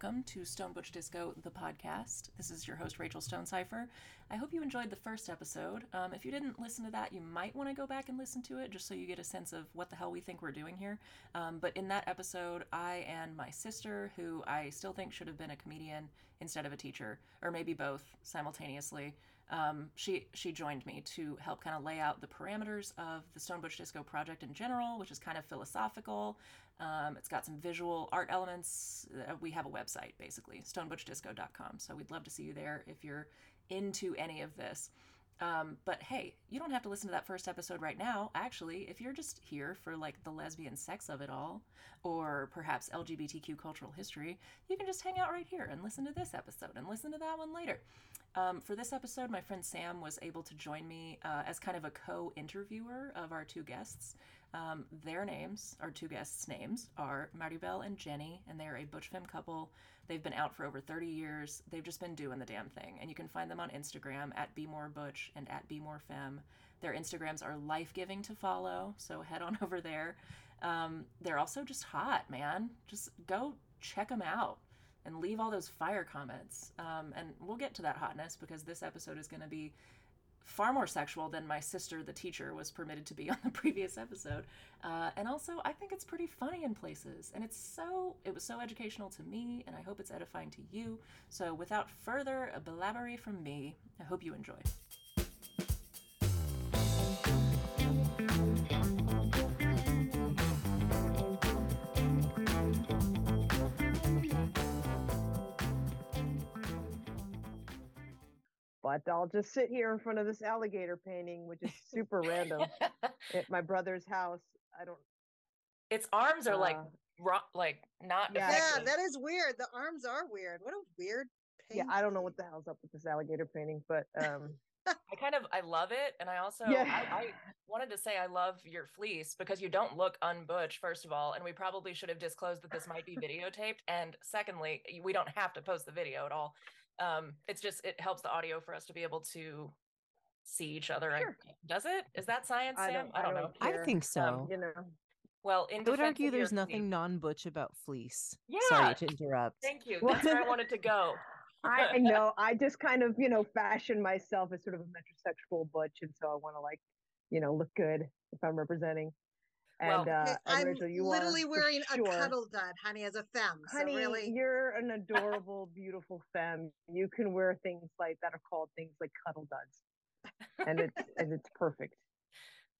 welcome to Stone Butch Disco, the podcast. This is your host, Rachel Stonecipher. I hope you enjoyed the first episode. Um, if you didn't listen to that, you might want to go back and listen to it just so you get a sense of what the hell we think we're doing here. Um, but in that episode, I and my sister, who I still think should have been a comedian instead of a teacher, or maybe both simultaneously, um, she she joined me to help kind of lay out the parameters of the Stone Butch Disco project in general, which is kind of philosophical. Um, it's got some visual art elements. Uh, we have a website basically, stonebutchdisco.com. So we'd love to see you there if you're into any of this. Um, but hey, you don't have to listen to that first episode right now. Actually, if you're just here for like the lesbian sex of it all, or perhaps LGBTQ cultural history, you can just hang out right here and listen to this episode and listen to that one later. Um, for this episode, my friend Sam was able to join me uh, as kind of a co interviewer of our two guests. Um, their names, our two guests' names, are Maribel and Jenny, and they're a butch femme couple. They've been out for over 30 years. They've just been doing the damn thing. And you can find them on Instagram at Be More Butch and at Be More Femme. Their Instagrams are life giving to follow, so head on over there. Um, they're also just hot, man. Just go check them out and leave all those fire comments. Um, and we'll get to that hotness because this episode is going to be far more sexual than my sister, the teacher, was permitted to be on the previous episode. Uh, and also, I think it's pretty funny in places. And it's so, it was so educational to me, and I hope it's edifying to you. So, without further blabbery from me, I hope you enjoy. But I'll just sit here in front of this alligator painting, which is super random at my brother's house. I don't. Its arms are uh, like rock, like not. Yeah, yeah, that is weird. The arms are weird. What a weird. Painting. Yeah, I don't know what the hell's up with this alligator painting, but um. I kind of I love it, and I also yeah. I, I, wanted to say I love your fleece because you don't look unbutch. First of all, and we probably should have disclosed that this might be videotaped. And secondly, we don't have to post the video at all um it's just it helps the audio for us to be able to see each other sure. Does it? Is that science i don't, I don't, I don't know. I think so. um, you know. Well i would argue there's nothing non-butch about fleece. Yeah! sorry to interrupt. Thank you. That's where i wanted to go. I know. I just kind of, you know, fashion myself as sort of a metrosexual butch, and so I want to like, you know, look good if I'm representing. And well, uh, I'm Rachel, you literally wearing sure. a Cuddl Dud, honey, as a femme. Honey, so really... you're an adorable, beautiful femme. You can wear things like that are called things like Cuddl Duds, and it's and it's perfect.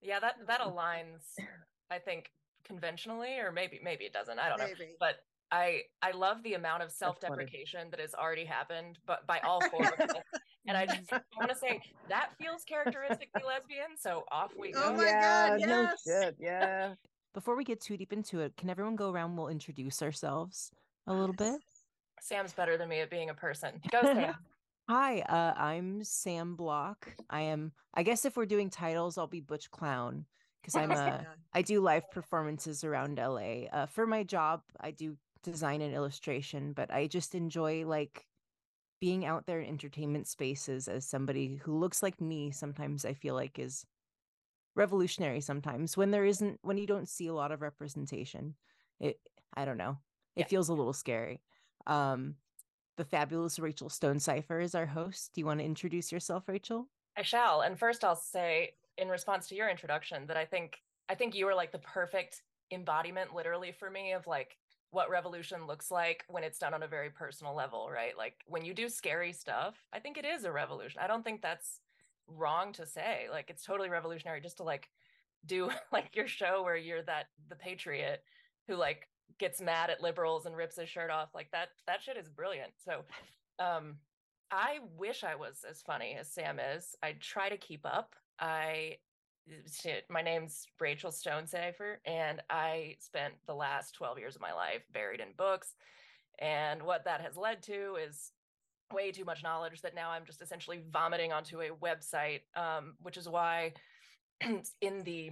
Yeah, that that aligns. I think conventionally, or maybe maybe it doesn't. I don't maybe. know. But I I love the amount of self-deprecation that has already happened, but by all four of them. And I just want to say that feels characteristically lesbian. So off we oh go. Oh my yeah, god, yes. no shit, yeah. Before we get too deep into it, can everyone go around? We'll introduce ourselves a little bit. Sam's better than me at being a person. Go, Sam. Hi, uh, I'm Sam Block. I am. I guess if we're doing titles, I'll be Butch Clown because I'm a. I do live performances around LA. Uh, for my job, I do design and illustration, but I just enjoy like being out there in entertainment spaces as somebody who looks like me sometimes I feel like is revolutionary sometimes when there isn't when you don't see a lot of representation. It I don't know. It yeah. feels a little scary. Um the fabulous Rachel Stonecipher is our host. Do you want to introduce yourself, Rachel? I shall. And first I'll say in response to your introduction that I think I think you are like the perfect embodiment literally for me of like what revolution looks like when it's done on a very personal level, right? Like when you do scary stuff, I think it is a revolution. I don't think that's wrong to say. Like it's totally revolutionary just to like do like your show where you're that the patriot who like gets mad at liberals and rips his shirt off. Like that that shit is brilliant. So um I wish I was as funny as Sam is. I try to keep up. I my name's Rachel Stonecipher, and I spent the last 12 years of my life buried in books. And what that has led to is way too much knowledge that now I'm just essentially vomiting onto a website, um, which is why in the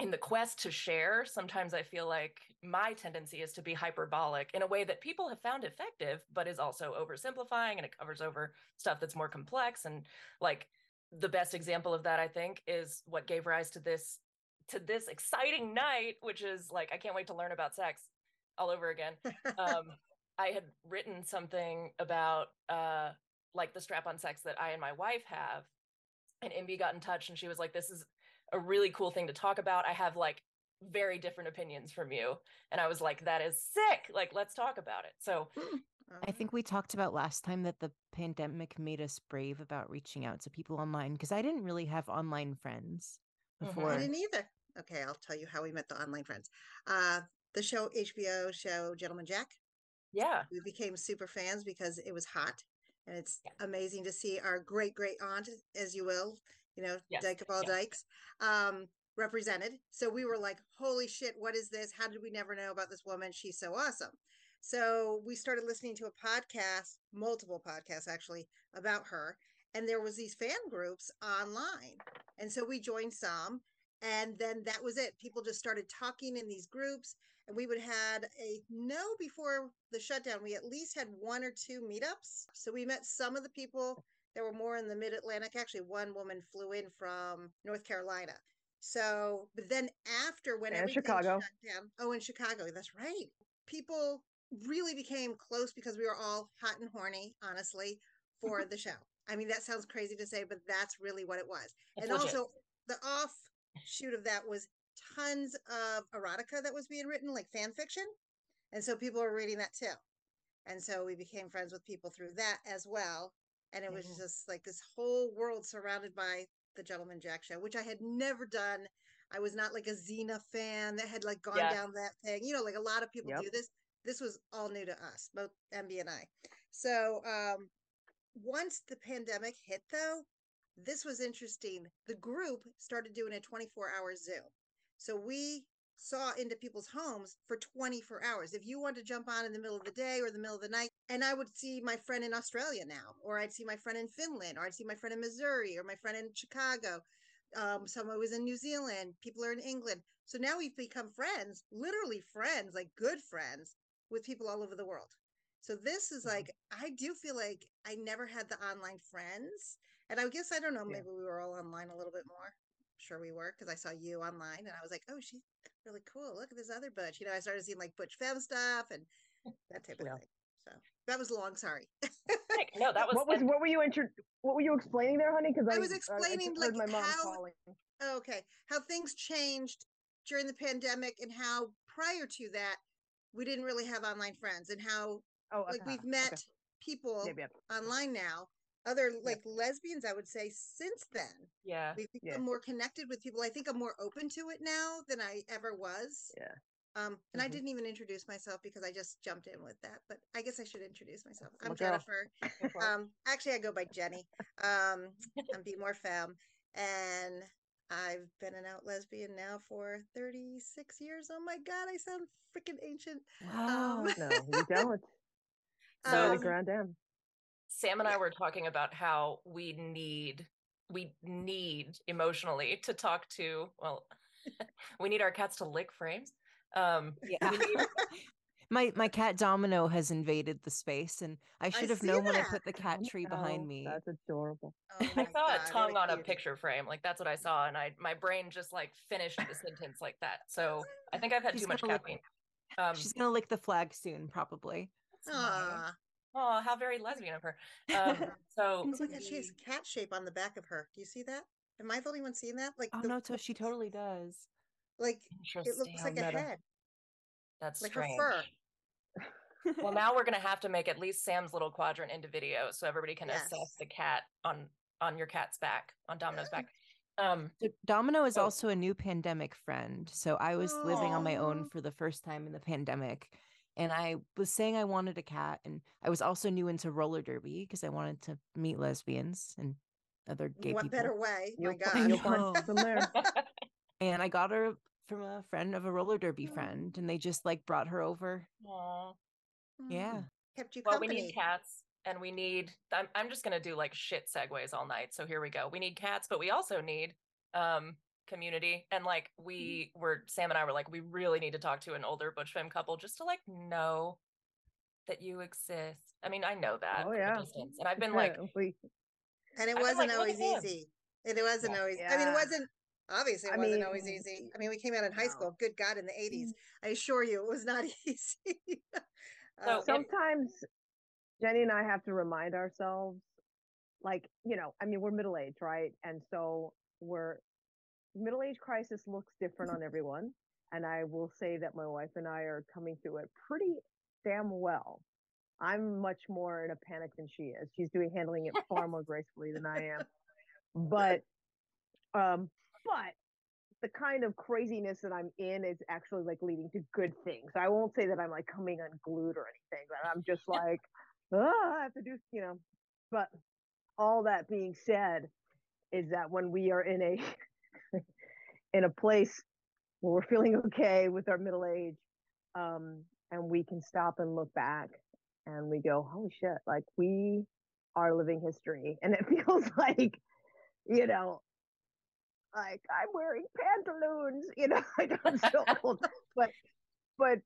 in the quest to share, sometimes I feel like my tendency is to be hyperbolic in a way that people have found effective, but is also oversimplifying and it covers over stuff that's more complex and like the best example of that i think is what gave rise to this to this exciting night which is like i can't wait to learn about sex all over again um I had written something about uh like the strap on sex that I and my wife have. And MB got in touch and she was like, This is a really cool thing to talk about. I have like very different opinions from you. And I was like, That is sick. Like, let's talk about it. So I think we talked about last time that the pandemic made us brave about reaching out to people online because I didn't really have online friends before. I didn't either. Okay, I'll tell you how we met the online friends. Uh, the show HBO show Gentleman Jack. Yeah. We became super fans because it was hot and it's yeah. amazing to see our great great aunt, as you will, you know, yes. Dyke of all yes. dykes, um, represented. So we were like, holy shit, what is this? How did we never know about this woman? She's so awesome. So we started listening to a podcast, multiple podcasts actually, about her. And there was these fan groups online. And so we joined some. And then that was it. People just started talking in these groups. And we would had a no before the shutdown. We at least had one or two meetups. So we met some of the people that were more in the mid Atlantic. Actually, one woman flew in from North Carolina. So, but then after when and Chicago. Down, oh, in Chicago, that's right. People really became close because we were all hot and horny, honestly, for the show. I mean, that sounds crazy to say, but that's really what it was. That's and legit. also, the offshoot of that was tons of erotica that was being written, like fan fiction. And so people were reading that too. And so we became friends with people through that as well. And it was mm-hmm. just like this whole world surrounded by the Gentleman Jack show, which I had never done. I was not like a Xena fan that had like gone yes. down that thing. You know, like a lot of people yep. do this this was all new to us, both MB and I. So um, once the pandemic hit, though, this was interesting. The group started doing a 24 hour Zoom. So we saw into people's homes for 24 hours. If you wanted to jump on in the middle of the day or the middle of the night, and I would see my friend in Australia now, or I'd see my friend in Finland, or I'd see my friend in Missouri, or my friend in Chicago. Um, someone was in New Zealand, people are in England. So now we've become friends, literally friends, like good friends with people all over the world. So this is mm-hmm. like I do feel like I never had the online friends. And I guess I don't know, maybe yeah. we were all online a little bit more. I'm sure we were because I saw you online and I was like, oh, she's really cool. Look at this other butch. You know, I started seeing like butch femme stuff and that type of yeah. thing. So that was long. Sorry. no, that was what was what were you inter- what were you explaining there, honey? Because I, I, was explaining I, I like how calling. okay how things changed during the pandemic and how prior to that we didn't really have online friends and how oh, okay. like we've met okay. people yep, yep. online now other like yep. lesbians i would say since then yeah we've become yeah. more connected with people i think i'm more open to it now than i ever was yeah um and mm-hmm. i didn't even introduce myself because i just jumped in with that but i guess i should introduce myself i'm jennifer um actually i go by jenny um i'm be more femme and I've been an out lesbian now for 36 years. Oh my God, I sound freaking ancient. Wow. Um, no, you don't. so, um, grand dam. Sam and I were talking about how we need we need emotionally to talk to well we need our cats to lick frames um yeah need, my my cat Domino has invaded the space, and I should have known that. when I put the cat oh, tree behind me. That's adorable. Oh I saw God, a tongue on a picture frame, like that's what I saw, and I my brain just like finished the sentence like that. So I think I've had she's too much caffeine. Lick, um, she's gonna lick the flag soon, probably. Oh, how very lesbian of her. Um, so look at she has cat shape on the back of her. Do you see that? Am I the only one seeing that? Like, oh the, no, so she totally does. Like it looks like a head. That's like strange. her fur well, now we're gonna have to make at least Sam's little quadrant into video so everybody can yes. assess the cat on on your cat's back, on Domino's back. Um, Domino is oh. also a new pandemic friend. So I was Aww. living on my own for the first time in the pandemic. And I was saying I wanted a cat. And I was also new into roller derby because I wanted to meet lesbians and other gay what people. What better way? You'll, My you'll find and I got her from a friend of a roller derby friend. And they just like brought her over. Aww. Yeah. Kept you well, we need cats and we need I'm I'm just gonna do like shit segues all night. So here we go. We need cats, but we also need um community. And like mm-hmm. we were Sam and I were like, we really need to talk to an older Butch femme couple just to like know that you exist. I mean, I know that. Oh yeah. And I've been like and it wasn't like, always easy. And It, wasn't yeah. always yeah. I mean it wasn't obviously it I wasn't mean, always easy. I mean, we came out in high no. school, good God, in the 80s. Mm. I assure you it was not easy. So sometimes Jenny and I have to remind ourselves, like, you know, I mean, we're middle aged, right? And so we're middle age crisis looks different on everyone. And I will say that my wife and I are coming through it pretty damn well. I'm much more in a panic than she is. She's doing handling it far more gracefully than I am. But um, but the kind of craziness that I'm in is actually like leading to good things. I won't say that I'm like coming unglued or anything, but I'm just like, oh, I have to do, you know. But all that being said, is that when we are in a in a place where we're feeling okay with our middle age, um, and we can stop and look back and we go, holy shit, like we are living history. And it feels like, you know, like I'm wearing pantaloons, you know, like I'm so old. but but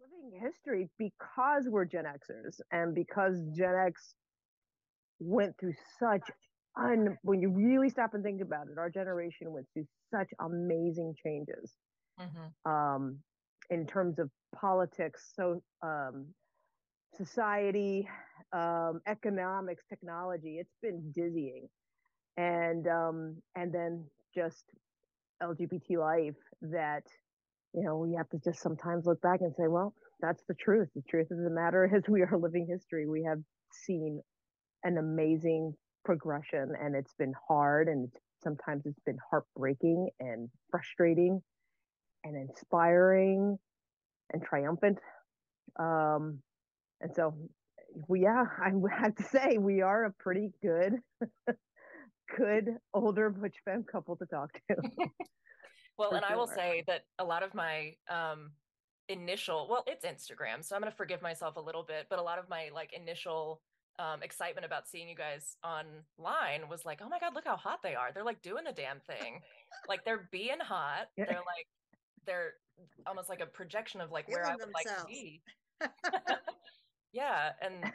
living history because we're Gen Xers and because Gen X went through such un when you really stop and think about it, our generation went through such amazing changes. Mm-hmm. Um, in terms of politics, so um, society, um, economics, technology. It's been dizzying, and um, and then just LGBT life that you know we have to just sometimes look back and say, well, that's the truth. The truth of the matter is we are living history. We have seen an amazing progression, and it's been hard, and sometimes it's been heartbreaking and frustrating and inspiring and triumphant. Um, and so, we, yeah, I have to say we are a pretty good, good older butch femme couple to talk to. well, and sure. I will say that a lot of my um, initial, well, it's Instagram, so I'm going to forgive myself a little bit, but a lot of my like initial um, excitement about seeing you guys online was like, oh my god, look how hot they are! They're like doing the damn thing, like they're being hot. They're like they're almost like a projection of like where I would themselves. like to be. yeah, and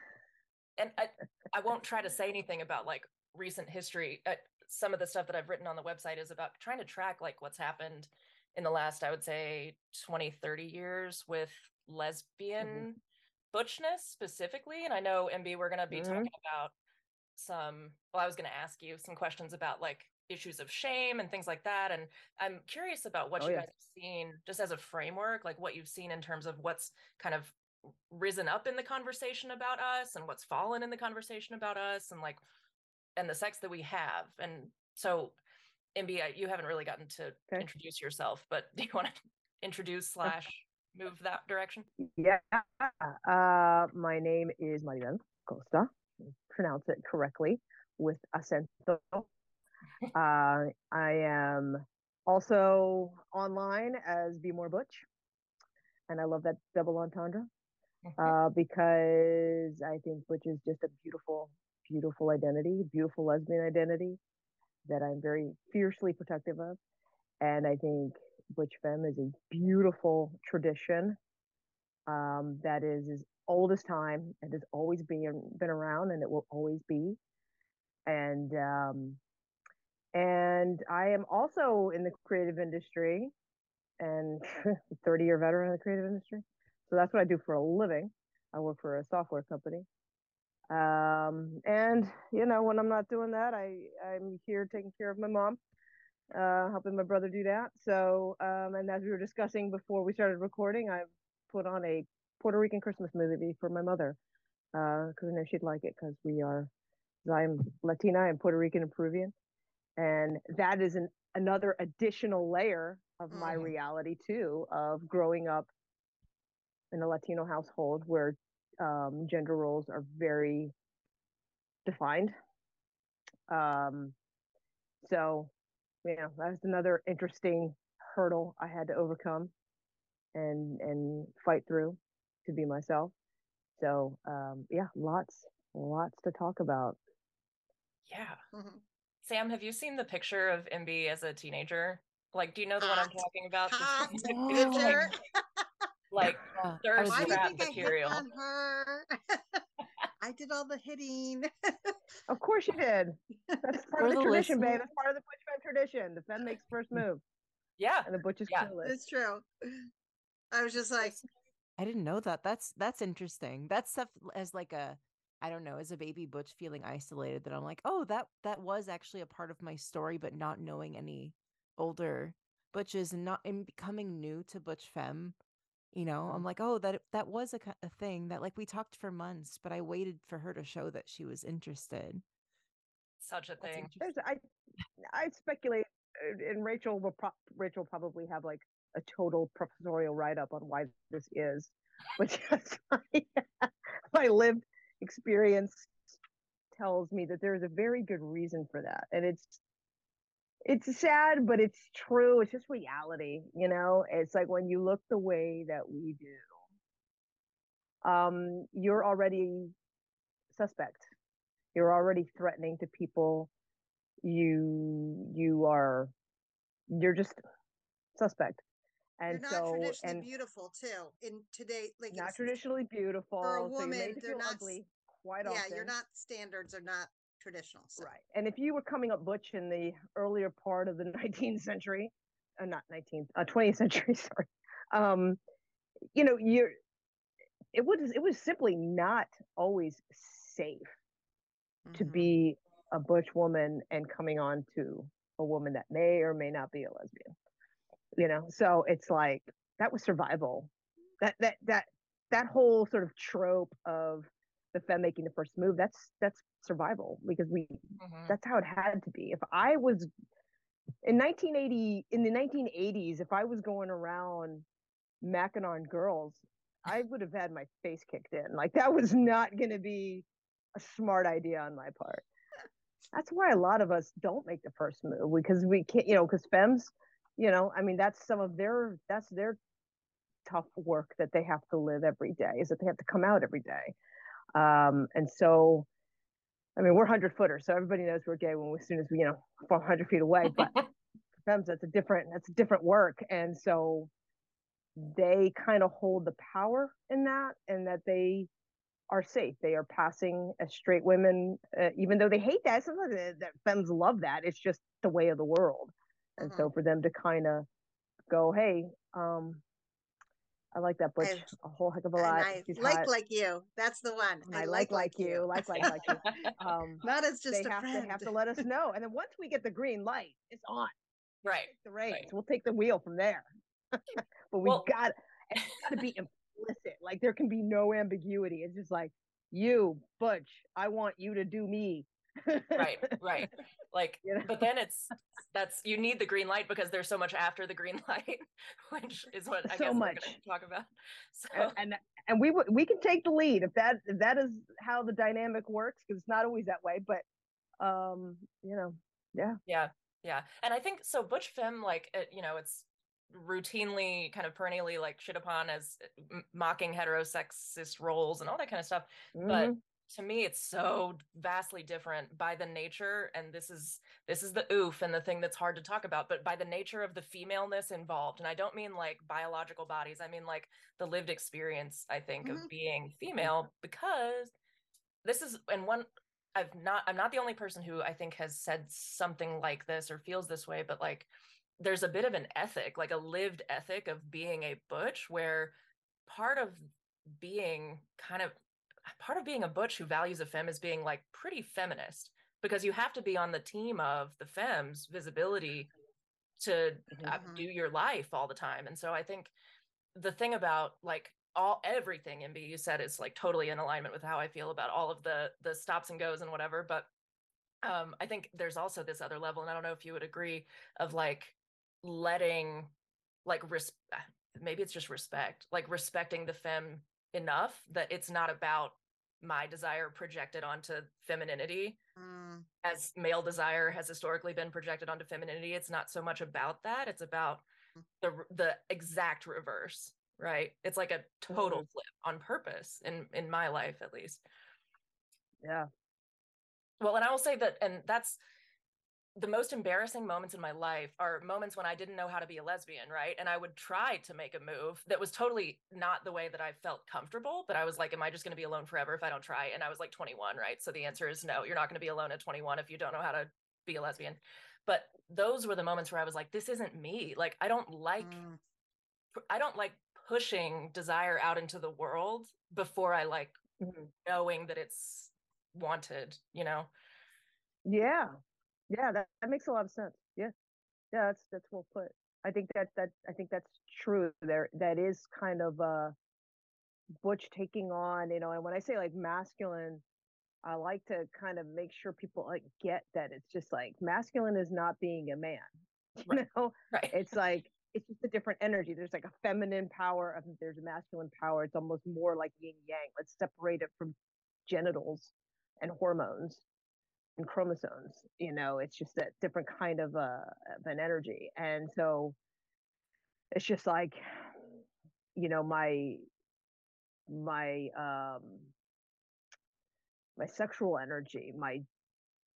and I I won't try to say anything about like recent history. Uh, some of the stuff that I've written on the website is about trying to track like what's happened in the last I would say 20 30 years with mm-hmm. lesbian mm-hmm. butchness specifically and I know MB we're going to be mm-hmm. talking about some well I was going to ask you some questions about like issues of shame and things like that. And I'm curious about what oh, you yeah. guys have seen just as a framework, like what you've seen in terms of what's kind of risen up in the conversation about us and what's fallen in the conversation about us and like and the sex that we have. And so MB, you haven't really gotten to okay. introduce yourself, but do you want to introduce slash move that direction? Yeah. Uh, my name is Maribel Costa. Pronounce it correctly with acento uh, I am also online as Be More Butch. And I love that double entendre mm-hmm. uh, because I think Butch is just a beautiful, beautiful identity, beautiful lesbian identity that I'm very fiercely protective of. And I think Butch Femme is a beautiful tradition um, that is as old as time and has always been been around and it will always be. And um, and I am also in the creative industry and 30 year veteran in the creative industry. So that's what I do for a living. I work for a software company. Um, and you know, when I'm not doing that, I, I'm here taking care of my mom, uh, helping my brother do that. So, um, and as we were discussing before we started recording, I put on a Puerto Rican Christmas movie for my mother, because uh, I know she'd like it because we are, I'm Latina and Puerto Rican and Peruvian and that is an another additional layer of my mm. reality too of growing up in a latino household where um, gender roles are very defined um, so you know that's another interesting hurdle i had to overcome and and fight through to be myself so um, yeah lots lots to talk about yeah mm-hmm. Sam, have you seen the picture of MB as a teenager? Like, do you know the hot, one I'm talking about? Hot picture. like, like thirst trap material. I, her? I did all the hitting. of course you did. That's part of the, the tradition, babe. That's part of the Butch tradition. The Femme makes first move. Yeah. And the Butch is yeah. It's true. I was just like, I didn't know that. That's that's interesting. That stuff as like a I don't know, as a baby butch feeling isolated that I'm like, "Oh, that that was actually a part of my story but not knowing any older butches and not in becoming new to butch femme." You know, I'm mm-hmm. like, "Oh, that that was a, a thing that like we talked for months, but I waited for her to show that she was interested." Such a thing. I I speculate and Rachel will pro- Rachel probably have like a total professorial write up on why this is, but just my, my lived experience tells me that there's a very good reason for that, and it's it's sad, but it's true. It's just reality, you know. It's like when you look the way that we do, um, you're already suspect. You're already threatening to people. You you are you're just suspect. And They're not so, traditionally and beautiful too. In today, like not traditionally beautiful for a woman. So they're not ugly quite yeah, often. you're not standards are not traditional. Right. And if you were coming up butch in the earlier part of the 19th century, uh, not 19th, uh, 20th century, sorry, um, you know, you're it was it was simply not always safe mm-hmm. to be a butch woman and coming on to a woman that may or may not be a lesbian you know so it's like that was survival that that that that whole sort of trope of the femme making the first move that's that's survival because we mm-hmm. that's how it had to be. If i was in 1980 in the 1980s if i was going around macking on girls i would have had my face kicked in. Like that was not going to be a smart idea on my part. That's why a lot of us don't make the first move because we can't you know because fems you know i mean that's some of their that's their tough work that they have to live every day is that they have to come out every day um and so i mean we're 100 footers so everybody knows we're gay when we, as soon as we you know fall 100 feet away but femmes that's a different that's a different work and so they kind of hold the power in that and that they are safe. They are passing as straight women, uh, even though they hate that. Sometimes that femmes love that. It's just the way of the world. And mm-hmm. so for them to kind of go, hey, um, I like that butch I, a whole heck of a lot. I like hot. like you. That's the one. I, I like like you. Like like like you. Um, Not as just they a have friend. to have to let us know, and then once we get the green light, it's on. Right. The reins. Right. We'll take the wheel from there. but we well, got it's got to be implicit. Like there can be no ambiguity. It's just like you, Butch. I want you to do me right right like you know? but then it's that's you need the green light because there's so much after the green light which is what i so guess much. talk about so and, and we we can take the lead if that if that is how the dynamic works because it's not always that way but um you know yeah yeah yeah and i think so butch femme like it, you know it's routinely kind of perennially like shit upon as mocking heterosexist roles and all that kind of stuff mm-hmm. but to me it's so vastly different by the nature and this is this is the oof and the thing that's hard to talk about but by the nature of the femaleness involved and i don't mean like biological bodies i mean like the lived experience i think mm-hmm. of being female because this is and one i've not i'm not the only person who i think has said something like this or feels this way but like there's a bit of an ethic like a lived ethic of being a butch where part of being kind of part of being a butch who values a femme is being like pretty feminist because you have to be on the team of the femmes visibility to uh, mm-hmm. do your life all the time and so i think the thing about like all everything in you said is like totally in alignment with how i feel about all of the the stops and goes and whatever but um i think there's also this other level and i don't know if you would agree of like letting like res- uh, maybe it's just respect like respecting the femme enough that it's not about my desire projected onto femininity mm. as male desire has historically been projected onto femininity it's not so much about that it's about mm. the the exact reverse right it's like a total mm. flip on purpose in in my life at least yeah well and i will say that and that's the most embarrassing moments in my life are moments when I didn't know how to be a lesbian, right? And I would try to make a move that was totally not the way that I felt comfortable, but I was like, am I just going to be alone forever if I don't try? And I was like 21, right? So the answer is no, you're not going to be alone at 21 if you don't know how to be a lesbian. But those were the moments where I was like, this isn't me. Like, I don't like, mm. I don't like pushing desire out into the world before I like Mhm. knowing that it's wanted, you know? Yeah. Yeah, that, that makes a lot of sense. Yeah. Yeah, that's that's well put. I think that that I think that's true. There that is kind of uh Butch taking on, you know, and when I say like masculine, I like to kind of make sure people like get that it's just like masculine is not being a man. You Right. know, Right. it's like it's just a different energy. There's like a feminine power, and there's a masculine power. It's almost more like yin yang. Let's separate it from genitals and hormones and chromosomes. You know, it's just a different kind of uh of an energy. And so it's just like, you know, my my um my sexual energy, my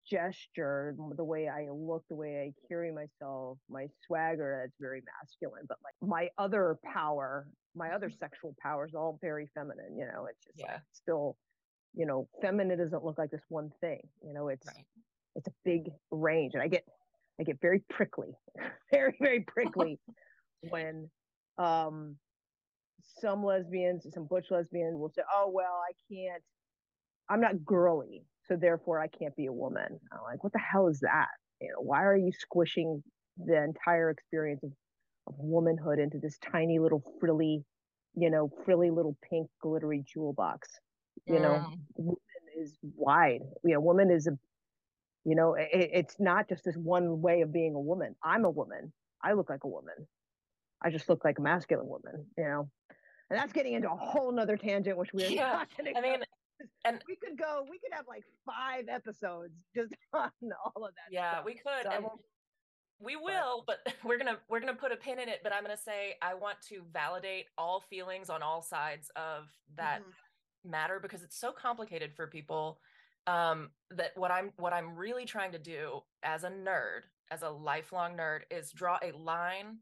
gesture, the way I look, the way I carry myself, my swagger, that's very masculine. But like my other power, my other sexual power is all very feminine. You know, it's just like still, you know, feminine doesn't look like this one thing. You know, it's Right. it's a big range, and I get I get very prickly, very very prickly when um some lesbians, some butch lesbians will say, "Oh well, I can't. I'm not girly, so therefore I can't be a woman." I'm like, "What the hell is that? You know, why are you squishing the entire experience of, of womanhood into this tiny little frilly, you know, frilly little pink glittery jewel box? You know, Mm, woman is wide. You know, woman is a, you know, it, it's not just this one way of being a woman. I'm a woman. I look like a woman. I just look like a masculine woman. You know." And that's getting into a whole nother tangent, which we're Yeah, not going to I mean, and we could go we could have like five episodes just on all of that yeah, stuff. we could So and we will, but we're gonna we're gonna put a pin in it. But I'm gonna say I want to validate all feelings on all sides of that Mhm. Matter because it's so complicated for people um that what i'm what i'm really trying to do as a nerd as a lifelong nerd is draw a line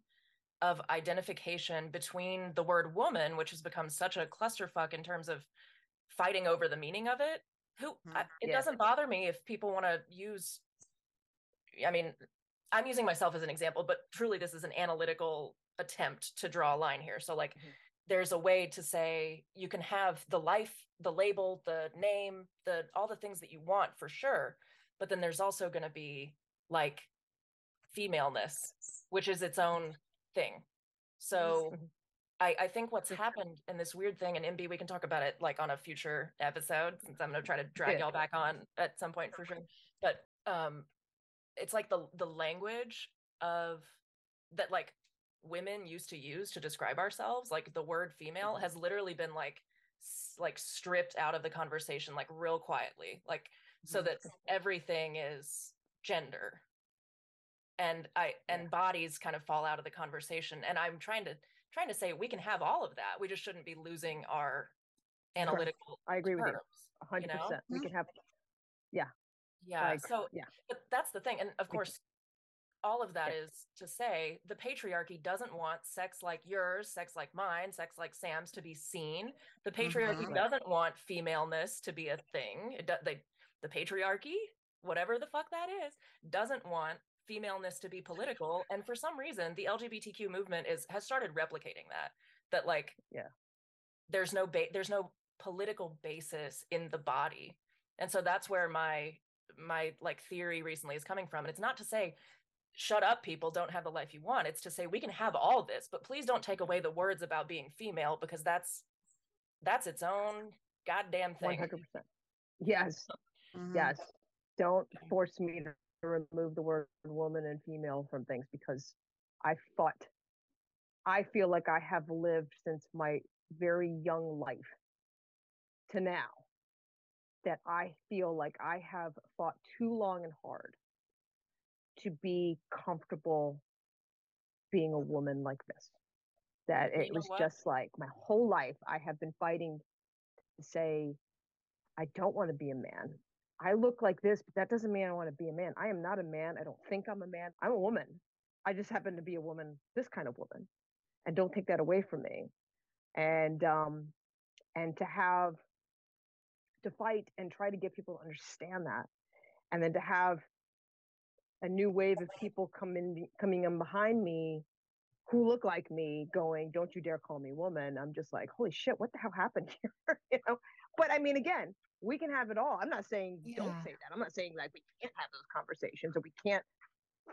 of identification between the word woman which has become such a clusterfuck in terms of fighting over the meaning of it who I, Mhm. it Yeah. doesn't bother me if people want to use i mean i'm using myself as an example but truly this is an analytical attempt to draw a line here so like Mhm. There's a way to say you can have the life the label the name the all the things that you want for sure but then there's also going to be like femaleness which is its own thing so Mhm. I, I think what's happened in this weird thing, and MB, we can talk about it like on a future episode, since I'm gonna try to drag Yeah. y'all back on at some point for sure. But um, it's like the the language of that like women used to use to describe ourselves, like the word female, has literally been like s- like stripped out of the conversation, like real quietly, like so Mhm. that everything is gender and i and bodies kind of fall out of the conversation and i'm trying to trying to say we can have all of that we just shouldn't be losing our analytical I agree with you. terms A hundred know? We Mhm. can have yeah like so yeah. but that's the thing and of course all of that Yeah. is to say the patriarchy doesn't want sex like yours sex like mine sex like sam's to be seen the patriarchy Mhm. doesn't want femaleness to be a thing it do, they the patriarchy whatever the fuck that is doesn't want femaleness to be political and for some reason the lgbtq movement is has started replicating that that like Yeah. there's no ba- there's no political basis in the body and so that's where my my like theory recently is coming from and it's not to say shut up people don't have the life you want it's to say we can have all this but please don't take away the words about being female because that's that's its own goddamn One thing hundred percent. Yes. Mhm. Yes. Don't force me to remove the word woman and female from things because I fought. I feel like I have lived since my very young life to now that I feel like I have fought too long and hard to be comfortable being a woman like this. That You it know was what? just like my whole life I have been fighting to say, I don't want to be a man. I look like this, but that doesn't mean I want to be a man. I am not a man. I don't think I'm a man. I'm a woman. I just happen to be a woman, this kind of woman. And don't take that away from me. And um and to have to fight and try to get people to understand that. And then to have a new wave of people come in coming in behind me who look like me going, "Don't you dare call me woman." I'm just like, "Holy shit, what the hell happened here?" you know. But I mean, again, we can have it all. I'm not saying yeah. don't say that. I'm not saying like we can't have those conversations or we can't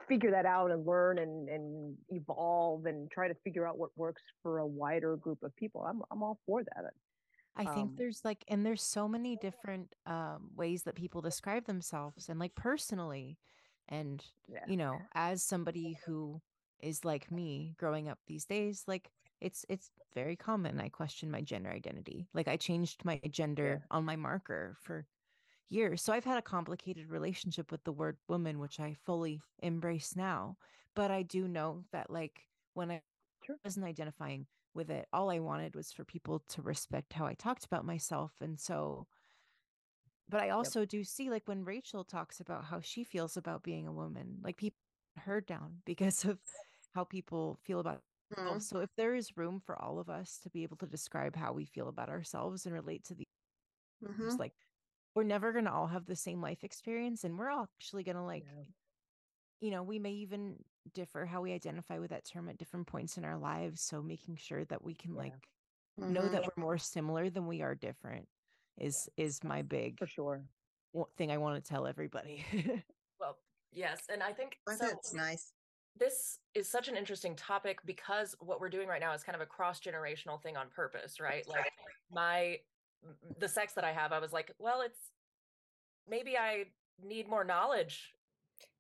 figure that out and learn and, and evolve and try to figure out what works for a wider group of people. I'm I'm all for that. I think um, there's like and there's so many different um, ways that people describe themselves and like personally and yeah. you know as somebody who is like me growing up these days like it's it's very common i question my gender identity. Like i changed my gender yeah. on my marker for years. So i've had a complicated relationship with the word woman which i fully embrace now. But i do know that like when i wasn't identifying with it all i wanted was for people to respect how i talked about myself. And so but i also yep. do see like when rachel talks about how she feels about being a woman like people her down because of how people feel about Mm-hmm. So if there is room for all of us to be able to describe how we feel about ourselves and relate to the mm-hmm. like we're never going to all have the same life experience and we're all actually going to like yeah. you know, we may even differ how we identify with that term at different points in our lives, so making sure that we can yeah. like mm-hmm. know that we're more similar than we are different is is my big for sure thing I want to tell everybody. well, yes, and I think I so, that's nice this is such an interesting topic because what we're doing right now is kind of a cross generational thing on purpose, right? Like my the sex that I have, I was like, well, it's maybe I need more knowledge.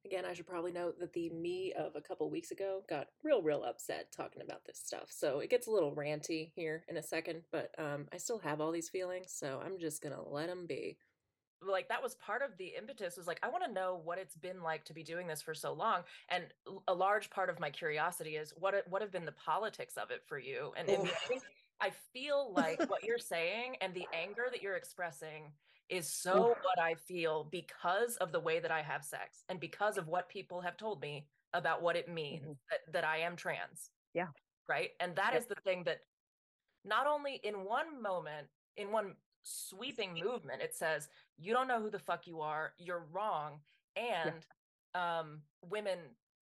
Again, I should probably note that the me of a couple weeks ago got real, real upset talking about this stuff. So it gets a little ranty here in a second, but um, I still have all these feelings, so I'm just gonna let them be. Like that was part of the impetus was like i want to know what it's been like to be doing this for so long and a large part of my curiosity is what what have been the politics of it for you? And, and i feel like what you're saying and the anger that you're expressing is so what i feel because of the way that i have sex and because of what people have told me about what it means mm-hmm. that, that i am trans yeah right and that is the thing that not only in one moment in one sweeping movement. It says, you don't know who the fuck you are, you're wrong, and yeah. um, women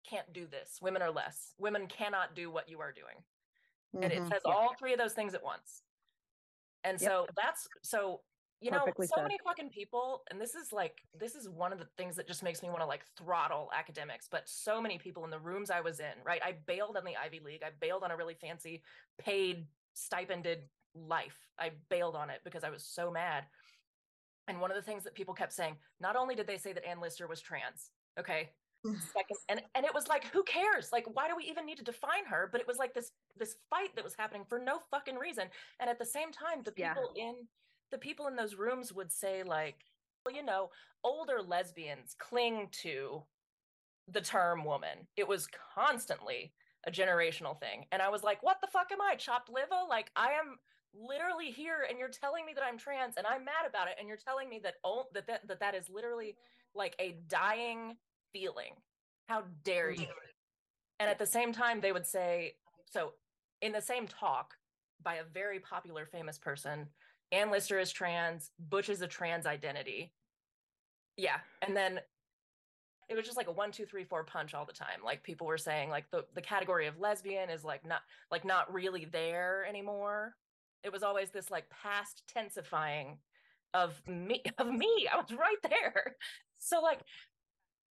can't do this. Women are less. Women cannot do what you are doing. Mm-hmm. And it mm-hmm. says yeah. all three of those things at once. And yep. so that's so you know so said. many fucking people and this is like this is one of the things that just makes me want to like throttle academics but so many people in the rooms i was in right i bailed on the ivy league i bailed on a really fancy paid stipended life. I bailed on it because I was so mad. And one of the things that people kept saying, not only did they say that Anne Lister was trans, okay, second, and and it was like, who cares? Like, why do we even need to define her? But it was like this this fight that was happening for no fucking reason. And at the same time, the people yeah. in the people in those rooms would say like, well, you know, older lesbians cling to the term woman. It was constantly a generational thing. And I was like, what the fuck am I? Chopped liver? Like I am literally here and you're telling me that I'm trans and I'm mad about it and you're telling me that oh that that that, that is literally like a dying feeling. How dare you? Mm-hmm. And at the same time they would say so in the same talk by a very popular famous person, Anne Lister is trans, Butch is a trans identity. Yeah. And then it was just like a one, two, three, four punch all the time. Like people were saying, like the, the category of lesbian is like not like not really there anymore. It was always this like past tensifying of me of me. I was right there. So like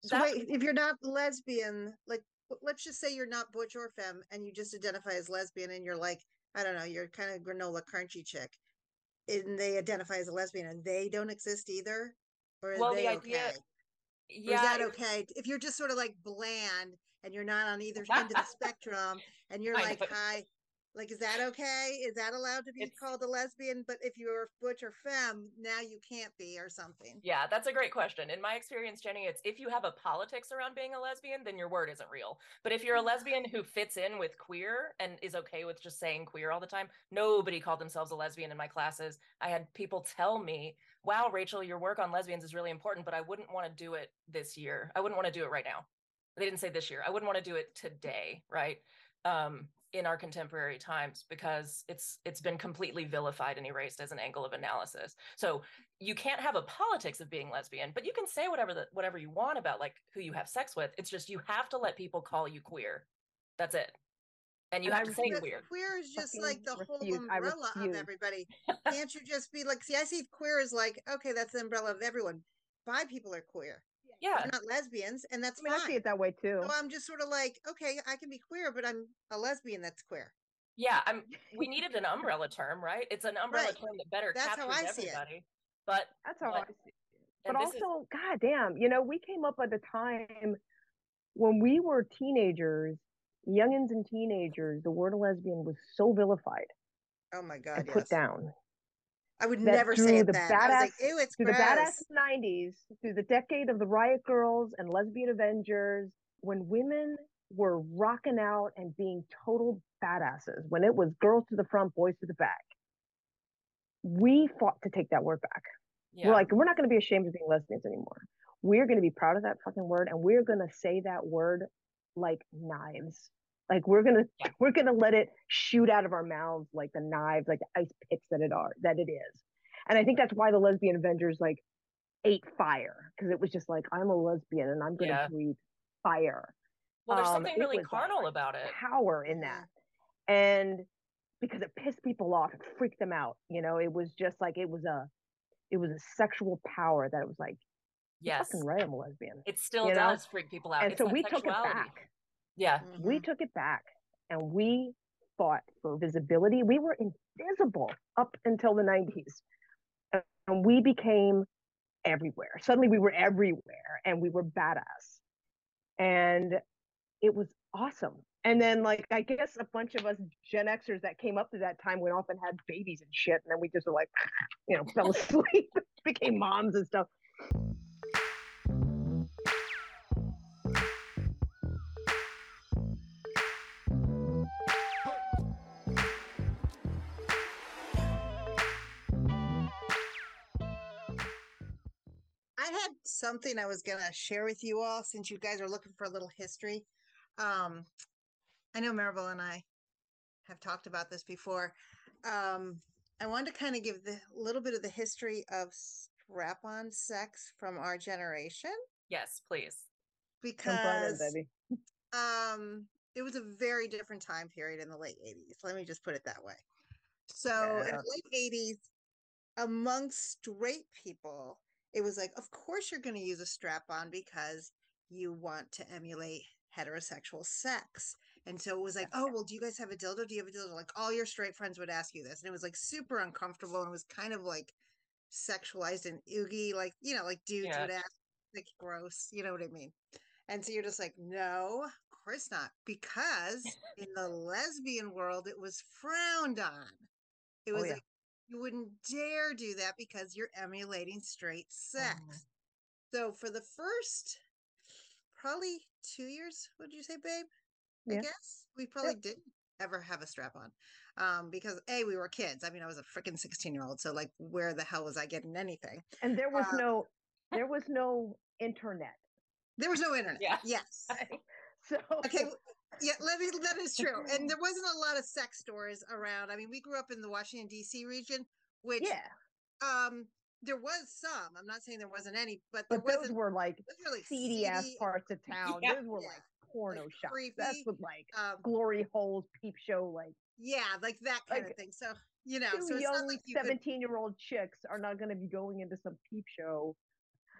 so wait, if you're not lesbian, like let's just say you're not butch or femme and you just identify as lesbian and you're like, I don't know, you're kind of granola crunchy chick. And they identify as a lesbian and they don't exist either? Or well, the idea okay? yeah, is that okay? If you're just sort of like bland and you're not on either end of the spectrum and you're like, hi, like, is that okay? Is that allowed to be it's, called a lesbian? But if you're butch or femme, now you can't be or something. Yeah, that's a great question. In my experience, Jenny, it's if you have a politics around being a lesbian, then your word isn't real. But if you're a lesbian who fits in with queer and is okay with just saying queer all the time, nobody called themselves a lesbian in my classes. I had people tell me, wow, Rachel, your work on lesbians is really important, but I wouldn't want to do it this year. I wouldn't want to do it right now. They didn't say this year. I wouldn't want to do it today, right? Um, in our contemporary times because it's it's been completely vilified and erased as an angle of analysis. So you can't have a politics of being lesbian, but you can say whatever the, whatever you want about like who you have sex with. It's just you have to let people call you queer. That's it. and you And have I to say refuse- weird. Queer is just Fucking like the whole refuse. I umbrella of everybody. Can't you just be like, see, I see queer as like, okay, that's the umbrella of everyone. Bi people are queer. Yeah, They're not lesbians, and that's I mean, I see it that way too. So I'm just sort of like, okay, I can be queer, but I'm a lesbian that's queer. yeah. I'm. We needed an umbrella term, right? It's an umbrella Right. term that better That's how captures I see it. everybody. But That's how but- I see it. But and this is also, goddamn, you know, we came up at a time when we were teenagers, youngins and teenagers. The word lesbian was so vilified Oh my god, and yes. put down. I would that never say through it the then. I was like, ew, it's through gross. the badass 90s, through the decade of the Riot Grrrls and Lesbian Avengers, when women were rocking out and being total badasses, when it was girls to the front, boys to the back, we fought to take that word back. yeah. We're like, we're not going to be ashamed of being lesbians anymore. We're going to be proud of that fucking word, and we're going to say that word like knives. Like we're gonna Yeah. we're gonna let it shoot out of our mouths like the knives, like the ice picks that it are that it is. And I think that's why the lesbian Avengers like ate fire because it was just like I'm a lesbian and I'm gonna Yeah. breathe fire. well, there's um, something really carnal about it. Power in that, and because it pissed people off, it freaked them out. You know, it was just like it was a it was a sexual power that it was like Yes, fucking right, I'm a lesbian. it still you know? does freak people out. and It's so we took it back. Yeah, we Mhm. took it back and we fought for visibility. We were invisible up until the 90s. And- And we became everywhere. Suddenly we were everywhere and we were badass. And it was awesome. And then like I guess a bunch of us Gen Xers that came up to that time went off and had babies and shit. And then we just were like, you know, fell asleep, became moms and stuff. Something I was gonna share with you all since you guys are looking for a little history. Um, I know Maribel and I have talked about this before. Um, I wanted to kind of give the little bit of the history of strap-on sex from our generation yes, please. Jump in, because baby. um it was a very different time period in the late 80s let me just put it that way so in the late 80s amongst straight people it was like of course you're going to use a strap on because you want to emulate heterosexual sex and so it was like oh well do you guys have a dildo do you have a dildo like all your straight friends would ask you this and it was like super uncomfortable and it was kind of like sexualized and oogie like you know like dudes Yeah. would ask like gross you know what i mean and so you're just like, no, of course not. Because in the lesbian world, it was frowned on. It Oh, was yeah. like, you wouldn't dare do that because you're emulating straight sex. So for the first probably two years, would you say, babe? I guess we probably didn't ever have a strap on. Um, because A, we were kids. I mean, I was a freaking 16 year old. So, like, where the hell was I getting anything? And there was uh, no there was no internet. There was no internet. Yeah. Yes. So Okay, w- yeah, let me, that is true. And there wasn't a lot of sex stores around. I mean, we grew up in the Washington D.C. region, which yeah, um there was some. I'm not saying there wasn't any, but there but those were like like seedy ass parts of town. Yeah. Those were Yeah. like porno shops. creepy, That's what like Um, glory holes, peep show, like yeah, like that kind of thing. So you know, so it's not young like you could, seventeen year old chicks are not going to be going into some peep show.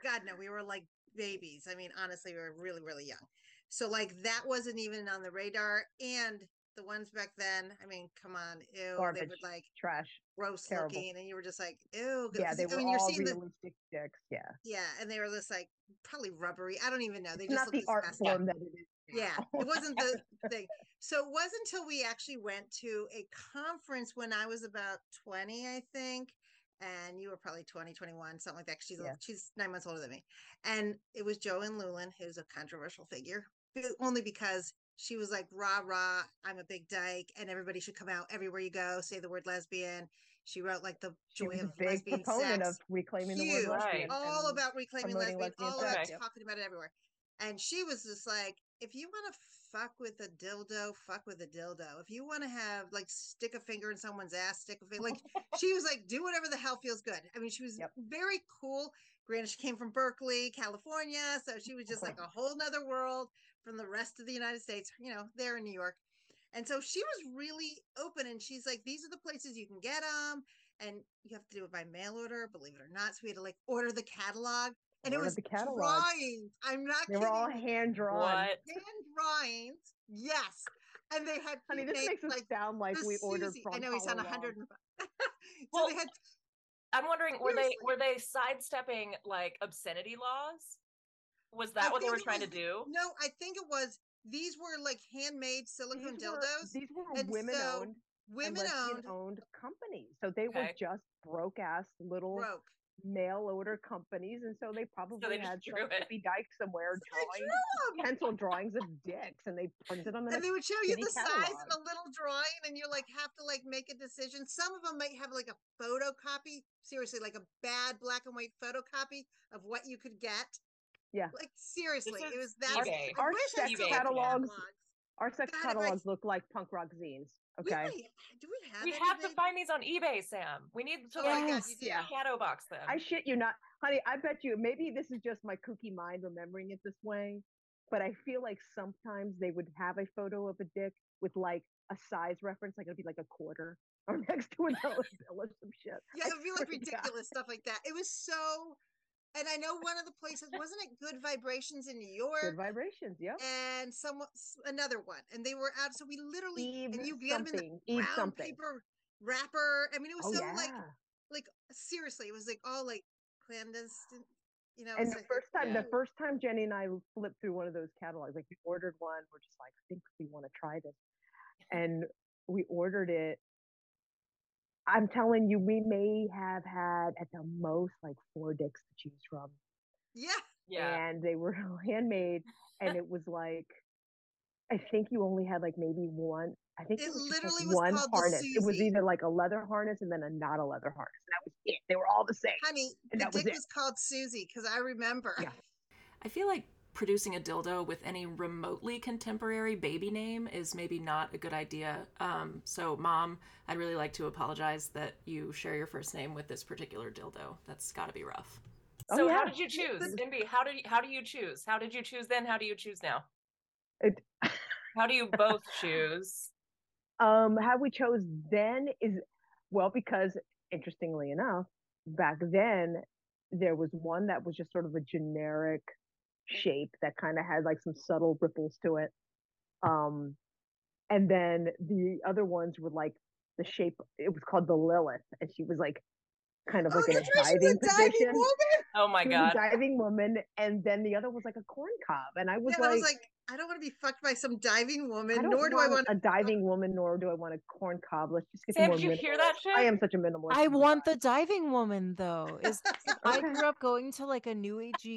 God no, we were like babies. I mean, honestly, we were really, really young. So like that wasn't even on the radar. And the ones back then, I mean, come on, ew, they Garbage. would like Trash. gross Terrible. looking, and you were just like, ew. Yeah, they I were mean, you're all seeing the realistic chicks. Yeah, Yeah, and they were just like probably rubbery. I don't even know. They it's just not looked the art form that it is. Yeah, it wasn't the thing. So it wasn't until we actually went to a conference when I was about 20, I think, and you were probably 20, 21, something like that. She's Yeah. she's nine months older than me, and it was JoAnn Loulan, who's a controversial figure, only because she was like rah rah, I'm a big dyke, and everybody should come out everywhere you go, say the word lesbian. She wrote like the joy of big lesbian proponent sex of reclaiming Huge. the word lesbian. all about reclaiming lesbian, lesbian all sex, about talking about it everywhere. And she was just like, if you want to fuck with a dildo, fuck with a dildo. If you want to have like stick a finger in someone's ass, stick a finger. Like she was like, do whatever the hell feels good. I mean, she was Yep. very cool. Granted, she came from Berkeley, California, so she was just like a whole nother world from the rest of the United States. You know, there in New York. And so she was really open and she's like, these are the places you can get them. And you have to do it by mail order, believe it or not. So we had to like order the catalog. And Order it was the catalog. drawings. I'm not They kidding. They were all hand drawn. Hand drawings. Yes. And they had Honey, this made, makes us like sound like we ordered Susie- from I know we sound Hollow 100. so Well, they had I'm wondering, were they were they sidestepping like obscenity laws? Was that I what they were it trying to do? No, I think it was these were like handmade silicone These were, dildos, these were and women so owned women owned, owned companies. So they were just broke ass little broke. mail order companies. And so they probably they had some it. hippie dyke somewhere They drawing pencil drawings of dicks and they printed them and they would show you kitty the size catalog. in a little drawing and you like have to like make a decision some of them might have like a photocopy seriously like a bad black and white photocopy of what you could get Yeah. like seriously it was that eBay. I Our sex still catalogs- catalogs. Our sex God, if I- catalogs look like punk rock zines. Okay. might- do we have We any have to find these on eBay, Sam. We need to Oh my like God, Yes, yeah. shadow box them. I shit you not. Honey, I bet you maybe this is just my kooky mind remembering it this way, but I feel like sometimes they would have a photo of a dick with like a size reference, like it'd be like a quarter or next to a dollar bill or some shit. yeah it would be like to God. ridiculous stuff like that it was so and i know one of the places wasn't it good vibrations in new york Good vibrations, yeah. and some another one, and they were out. So we literally Eve and you get them in the. Eve brown something. paper wrapper. I mean, it was Oh so yeah. like like seriously, it was like all like clandestine. You know, and the like- first time, yeah. the first time Jenny and I flipped through one of those catalogs, like we ordered one, we're just like, I think we want to try this, and we ordered it. I'm telling you, we may have had at the most like four dicks to choose from, yeah, yeah. and they were handmade, and it was like, I think you only had like maybe one. I think it, It was just, like, literally was one called the harness. It was either like a leather harness and then a not a leather harness. And that was it. They were all the same. honey, And the that was dick it. was called Susie because I remember. Yeah. I feel like producing a dildo with any remotely contemporary baby name is maybe not a good idea. Um, so, mom, I'd really like to apologize that you share your first name with this particular dildo. That's got to be rough. Oh, So how did you choose, MB? How did you, how do you choose? How did you choose then? How do you choose now? It, How do you both choose? um, how we chose then is well because interestingly enough, back then there was one that was just sort of a generic shape that kind of had like some subtle ripples to it. Um, and then the other ones were like the shape. It was called the Lilith, and she was like kind of Oh, like in a that's right. She was diving a diving position. woman. Oh my god. a diving woman, and then the other was like a corn cob, and I was Yeah, and I like, was like, I don't want to be fucked by some diving woman, nor do I want want a diving woman, nor do I want a corn cob. Let's just get Sam, more did you hear that minimalist. I am such a minimalist. I oh want the diving woman though. Is I grew up going to like a new agey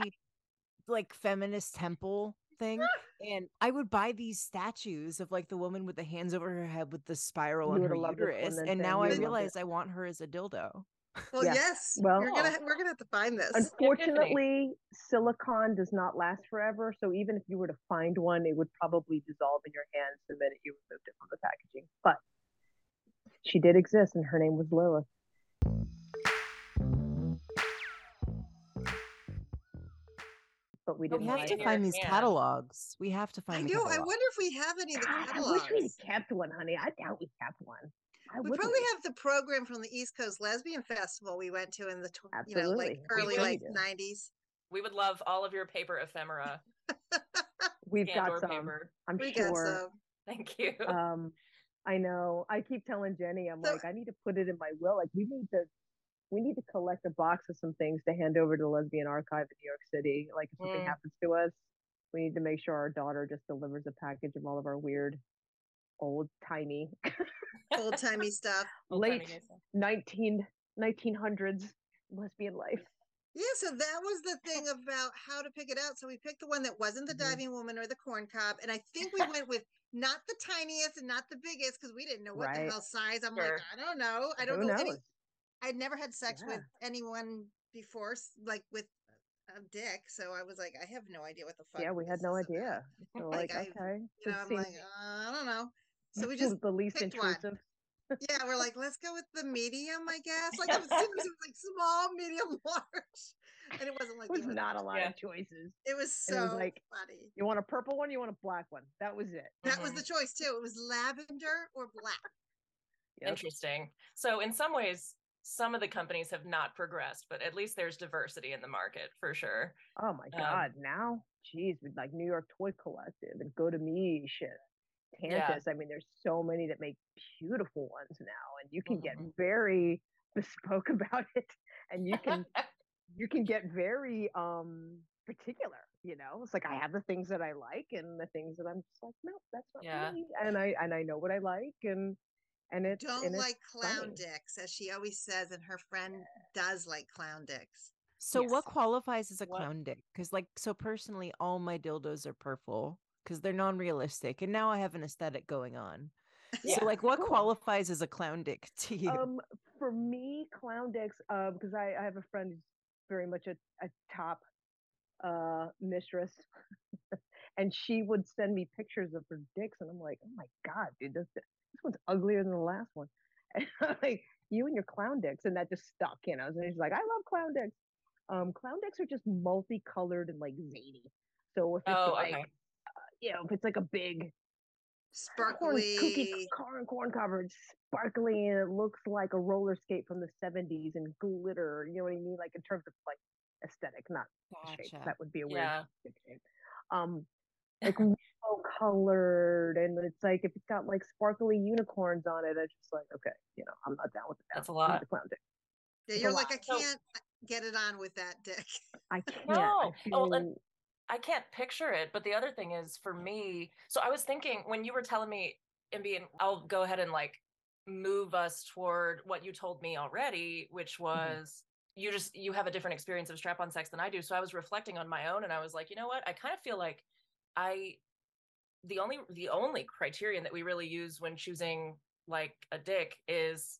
like feminist temple thing ah. and I would buy these statues of like the woman with the hands over her head with the spiral You on her have loved uterus and Sam. now You I would have loved realize. I want her as a dildo. Well, Yeah. yes. Well- we're gonna we're gonna have to find this. Unfortunately, silicon does not last forever. So even if you were to find one, it would probably dissolve in your hands the minute you removed it from the packaging. But she did exist, and her name was Lilith. But we didn't. We have to in her. find these hand. catalogs. We have to find the know. I wonder if we have any of the God, I wish we kept one, honey. I doubt we kept one. I We would probably have the program from the East Coast Lesbian Festival we went to in the tw- you know like early really like nineties. We would love all of your paper ephemera, We've got some. paper. I'm We got sure. some. Thank you. um i know i keep telling jenny i'm So- like i need to put it in my will like we need to we need to collect a box of some things to hand over to the lesbian archive in new york city like if something Mm. happens to us we need to make sure our daughter just delivers a package of all of our weird old timey Old timey stuff. Late gay stuff. 19 1900s lesbian life Yeah, so that was the thing about how to pick it out. So we picked the one that wasn't the Mhm. diving woman or the corn cob, and I think we went with not the tiniest and not the biggest because we didn't know what Right. the hell size. I'm Sure. like, I don't know. I don't Who know any. Knows? I'd never had sex with anyone before, like with a dick. So I was like, I have no idea what the fuck. yeah we had no idea so Like, like, I- okay You know, this I'm seems like, uh, I don't know. So we just the least picked one. intrusive yeah, we're like, let's go with the medium, I guess. Like it was, it was like small, medium, large, and it wasn't like It was the other- not a lot Yeah. of choices. It was so it was like- funny. You want a purple one? You want a black one? That was it. That was Mhm. the choice too. It was lavender or black. Yep. Interesting. So in some ways, some of the companies have not progressed, but at least there's diversity in the market for sure. Oh my Um, god! Now, geez, with like New York Toy Collective and Godemiche, Yeah. I mean, there's so many that make beautiful ones now, and you can get Mhm. very bespoke about it, and you can you can get very um particular. You know, it's like I have the things that I like and the things that I'm just like, no, that's not Yeah. me, and I and I know what I like, and and it's Don't and it's like clown funny. dicks, as she always says, and her friend does like clown dicks. So Yes. what qualifies as a What- clown dick? Because like so personally, all my dildos are purple because they're non-realistic, and now I have an aesthetic going on. Yeah. So like, what Cool. qualifies as a clown dick to you? Um, for me, clown dicks, uh, because I, I have a friend who's very much a, a top uh mistress, and she would send me pictures of her dicks, and I'm like, oh my god, dude, this this one's uglier than the last one. And I'm like, you and your clown dicks, and that just stuck, you know. So she's like, I love clown dicks. Um, clown dicks are just multicolored and like zany. So if it's Oh, like, okay. you know, if it's like a big Sparkly. cookie corn corn covered sparkly and it looks like a roller skate from the 70s and glitter you know what i mean like in terms of like aesthetic not the shape that would be a weird Yeah. shape. um like colored and it's like if it's got like sparkly unicorns on it I just like okay you know i'm not down with it That's a I'm not lot. the clown dick. Yeah, you're like, I can't uh, get it on with that dick. i can't No. I Oh, and- I can't picture it. But the other thing is for me, so I was thinking when you were telling me, and being, I'll go ahead and like move us toward what you told me already, which mm-hmm. was you just you have a different experience of strap on sex than I do. So I was reflecting on my own and I was like, you know what? I kind of feel like I the only the only criterion that we really use when choosing like a dick is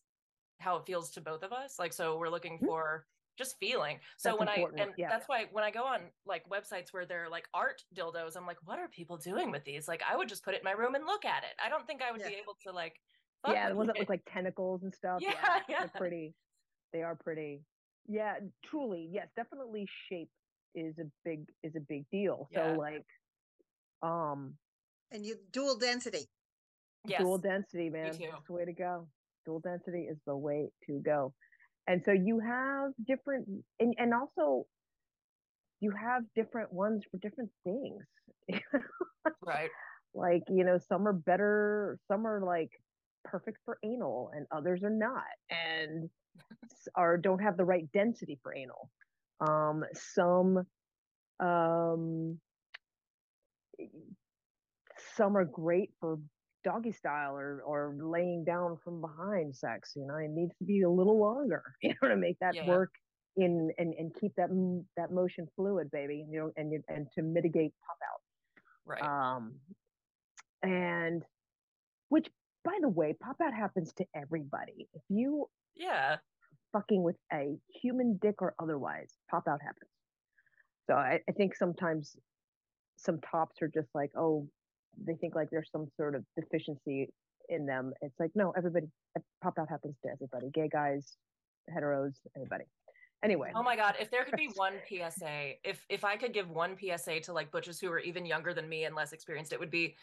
how it feels to both of us. Like so we're looking Mhm. for just feeling. So That's when important, I and yeah. that's why when I go on like websites where they're like art dildos, I'm like, what are people doing with these? Like I would just put it in my room and look at it. I don't think I would Yeah. be able to like fuck yeah the ones that look like tentacles and stuff Yeah, they're yeah. pretty they are pretty yeah truly yes definitely shape is a big is a big deal Yeah. so like um And you dual density. yes. dual density man that's the way to go dual density is the way to go and so you have different and, and also you have different ones for different things right. like you know some are better some are like perfect for anal and others are not and s- or don't have the right density for anal um some um some are great for doggy style or or laying down from behind sex you know it needs to be a little longer you know to make that Yeah. work in and and keep that that motion fluid baby you know and and to mitigate pop out Right. um and which by the way pop out happens to everybody if you yeah. fucking with a human dick or otherwise pop out happens so i, I think sometimes some tops are just like oh they think like there's some sort of deficiency in them it's like no everybody uh, pop out happens to everybody gay guys heteros anybody anyway. Oh my god, if there could be one PSA, if if I could give one PSA to like butches who are even younger than me and less experienced, it would be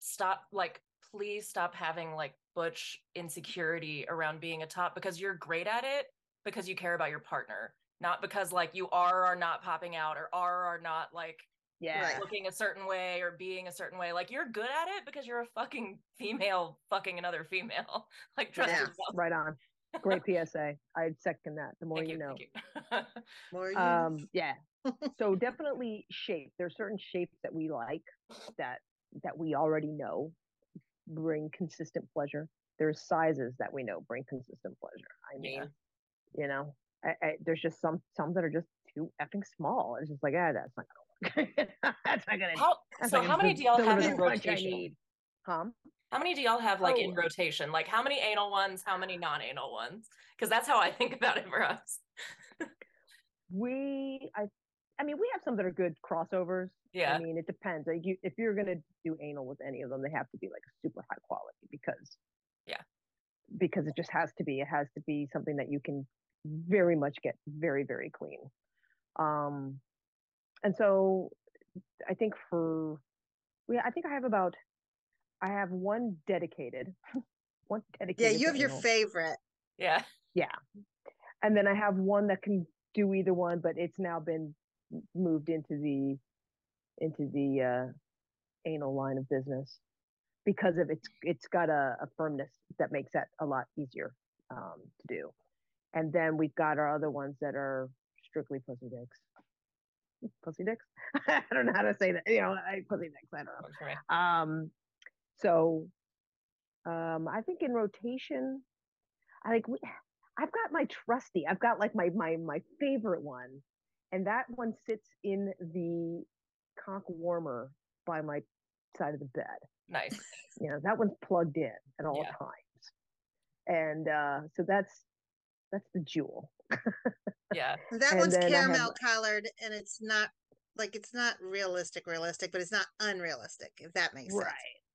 stop like please stop having like butch insecurity around being a top because you're great at it because you care about your partner, not because like you are or are not popping out or are or are not like yeah Right. looking a certain way or being a certain way. Like you're good at it because you're a fucking female fucking another female. like trust Yeah. yourself. right on great psa i'd second that the more Thank you, you, know thank you. More you um yeah so definitely shape there's certain shapes that we like that that we already know bring consistent pleasure there's sizes that we know bring consistent pleasure i mean Yeah. you know I, I, there's just some some that are just too effing small it's just like ah that's not gonna work that's not gonna How so how many do y'all have in the punch I rotation? huh How many do y'all have like in Oh. rotation? Like how many anal ones, how many non-anal ones? Because that's how I think about it for us. we i i mean we have some that are good crossovers Yeah. i mean it depends like you if you're gonna do anal with any of them they have to be like super high quality because Yeah. because it just has to be. It has to be something that you can very much get very very clean. Um, and so I think for yeah, I think I have about I have one dedicated, one dedicated. Yeah, you have your anal. favorite. Yeah. Yeah. And then I have one that can do either one, but it's now been moved into the into the uh anal line of business because of it's it's got a, a firmness that makes that a lot easier um to do. And then we've got our other ones that are strictly pussy dicks. Pussy dicks? I don't know how to say that. You know, I, pussy dicks. I don't know. Um, so um, I think in rotation, I think we, I've got my trusty. I've got like my my my favorite one, and that one sits in the cock warmer by my side of the bed. Nice. You know, that one's plugged in at all Yeah. times, and uh, so that's that's the jewel. Yeah. That And one's then I have- caramel colored and it's not like it's not realistic, realistic, but it's not unrealistic, if that makes sense.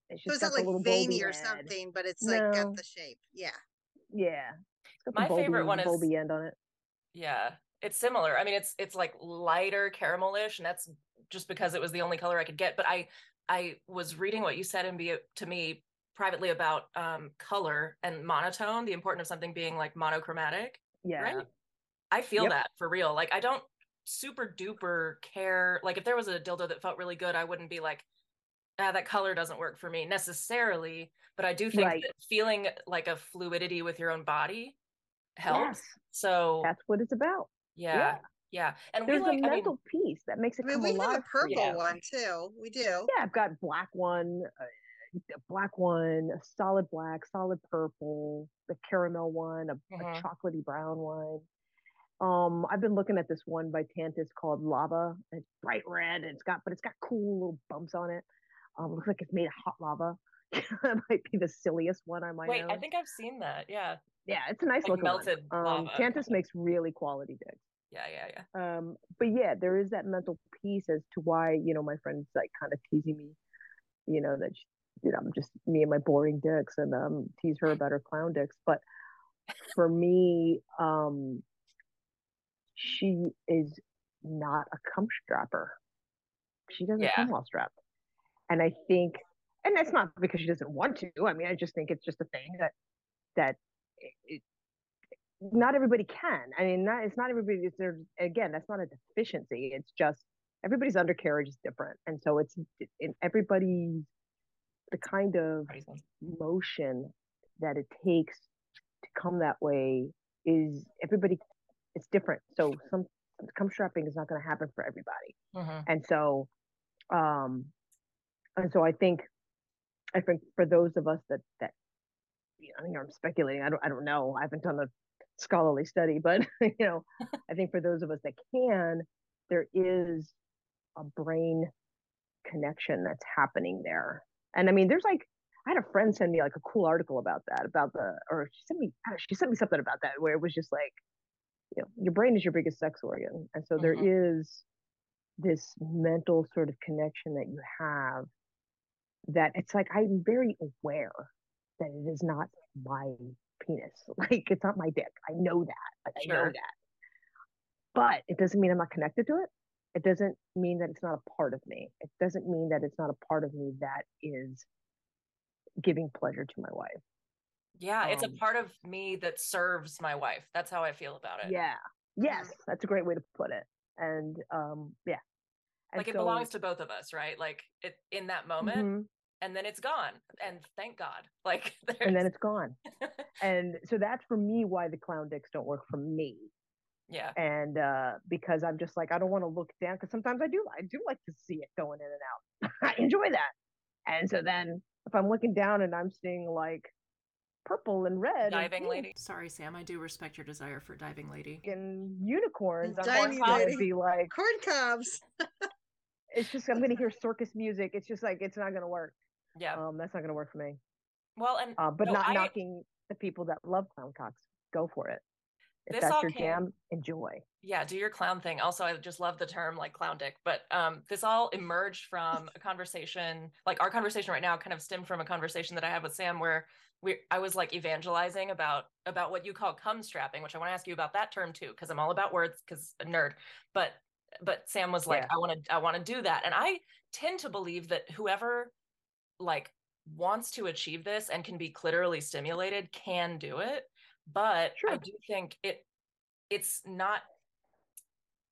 It's So just it's not got like little veiny or end. something, but it's like got the shape. Yeah. Yeah. It's got the My favorite bulby- one is- bulby end on it. Yeah. It's similar. I mean, it's it's like lighter caramelish, and that's just because it was the only color I could get. But I I was reading what you said and be to me privately about um color and monotone, the importance of something being like monochromatic. Yeah. Right. I feel Yep. that for real. Like I don't super duper care. Like if there was a dildo that felt really good, I wouldn't be like, ah, that color doesn't work for me necessarily. But I do think Right. that feeling like a fluidity with your own body helps. Yes. So That's what it's about. yeah, yeah. And There's we like, a I mean, mental piece that makes it I mean, come we have a for you. purple one too. We do. Yeah, I've got black one, uh, a black one, a solid black, solid purple, the caramel one, a, Mhm. a chocolatey brown one. Um, I've been looking at this one by Tantus called Lava. It's bright red. And it's got, but it's got cool little bumps on it. Um, looks like it's made of hot lava. that might be the silliest one I might wait, own. I think I've seen that. Yeah, yeah, it's a nice like looking melted one. Um, lava Tantus makes really quality dicks. yeah, yeah, yeah. um but yeah there is that mental piece as to why you know my friends like kind of teasing me you know that she, you know i'm just me and my boring dicks and um tease her about her clown dicks but for me um she is not a cum strapper she doesn't Yeah. cum while strapped and i think and that's not because she doesn't want to i mean i just think it's just a thing that that it, it, not everybody can. I mean, not it's not everybody. It's there again. That's not a deficiency. It's just everybody's undercarriage is different, and so it's in everybody's the kind of motion that it takes to come that way is everybody. It's different. So some cum strapping is not going to happen for everybody, Mhm. and so, um, and so I think, I think for those of us that that you know, I think I'm speculating. I don't I don't know. I haven't done a scholarly study, but you know, I think for those of us that can, there is a brain connection that's happening there. And I mean, there's like I had a friend send me like a cool article about that, about the or she sent me I don't know, she sent me something about that where it was just like, you know, your brain is your biggest sex organ. And so there mm-hmm. is this mental sort of connection that you have that it's like I'm very aware that it is not my penis. Like it's not my dick. I know that. Like I know that. But it doesn't mean I'm not connected to it. It doesn't mean that it's not a part of me. It doesn't mean that it's not a part of me that is giving pleasure to my wife. Yeah, it's a Um, part of me that serves my wife. That's how I feel about it. Yeah. Yes, that's a great way to put it. And um yeah. And like it so- belongs to both of us, right? Like it in that moment, Mhm. and then it's gone. And thank God. Like and then it's gone. and so that's for me why the clown dicks don't work for me. Yeah. and uh because i'm just like i don't want to look down because sometimes i do i do like to see it going in and out i enjoy that and so then if i'm looking down and i'm seeing like purple and red Diving pink lady. Sorry, Sam. I do respect your desire for diving lady. and unicorns i'm Diving just gonna be like Corn cobs. it's just i'm gonna hear circus music it's just like it's not gonna work Yeah. um that's not gonna work for me Well, and uh but no, not I- knocking the people that love clown cocks go for it If This that's all your came- jam, enjoy. yeah do your clown thing also i just love the term like clown dick but um this all emerged from a conversation like our conversation right now kind of stemmed from a conversation that i had with sam where we i was like evangelizing about about what you call cum strapping which i want to ask you about that term too because i'm all about words because a nerd but but sam was like Yeah. i want to i want to do that and i tend to believe that whoever like wants to achieve this and can be clitorally stimulated can do it but i do think it it's not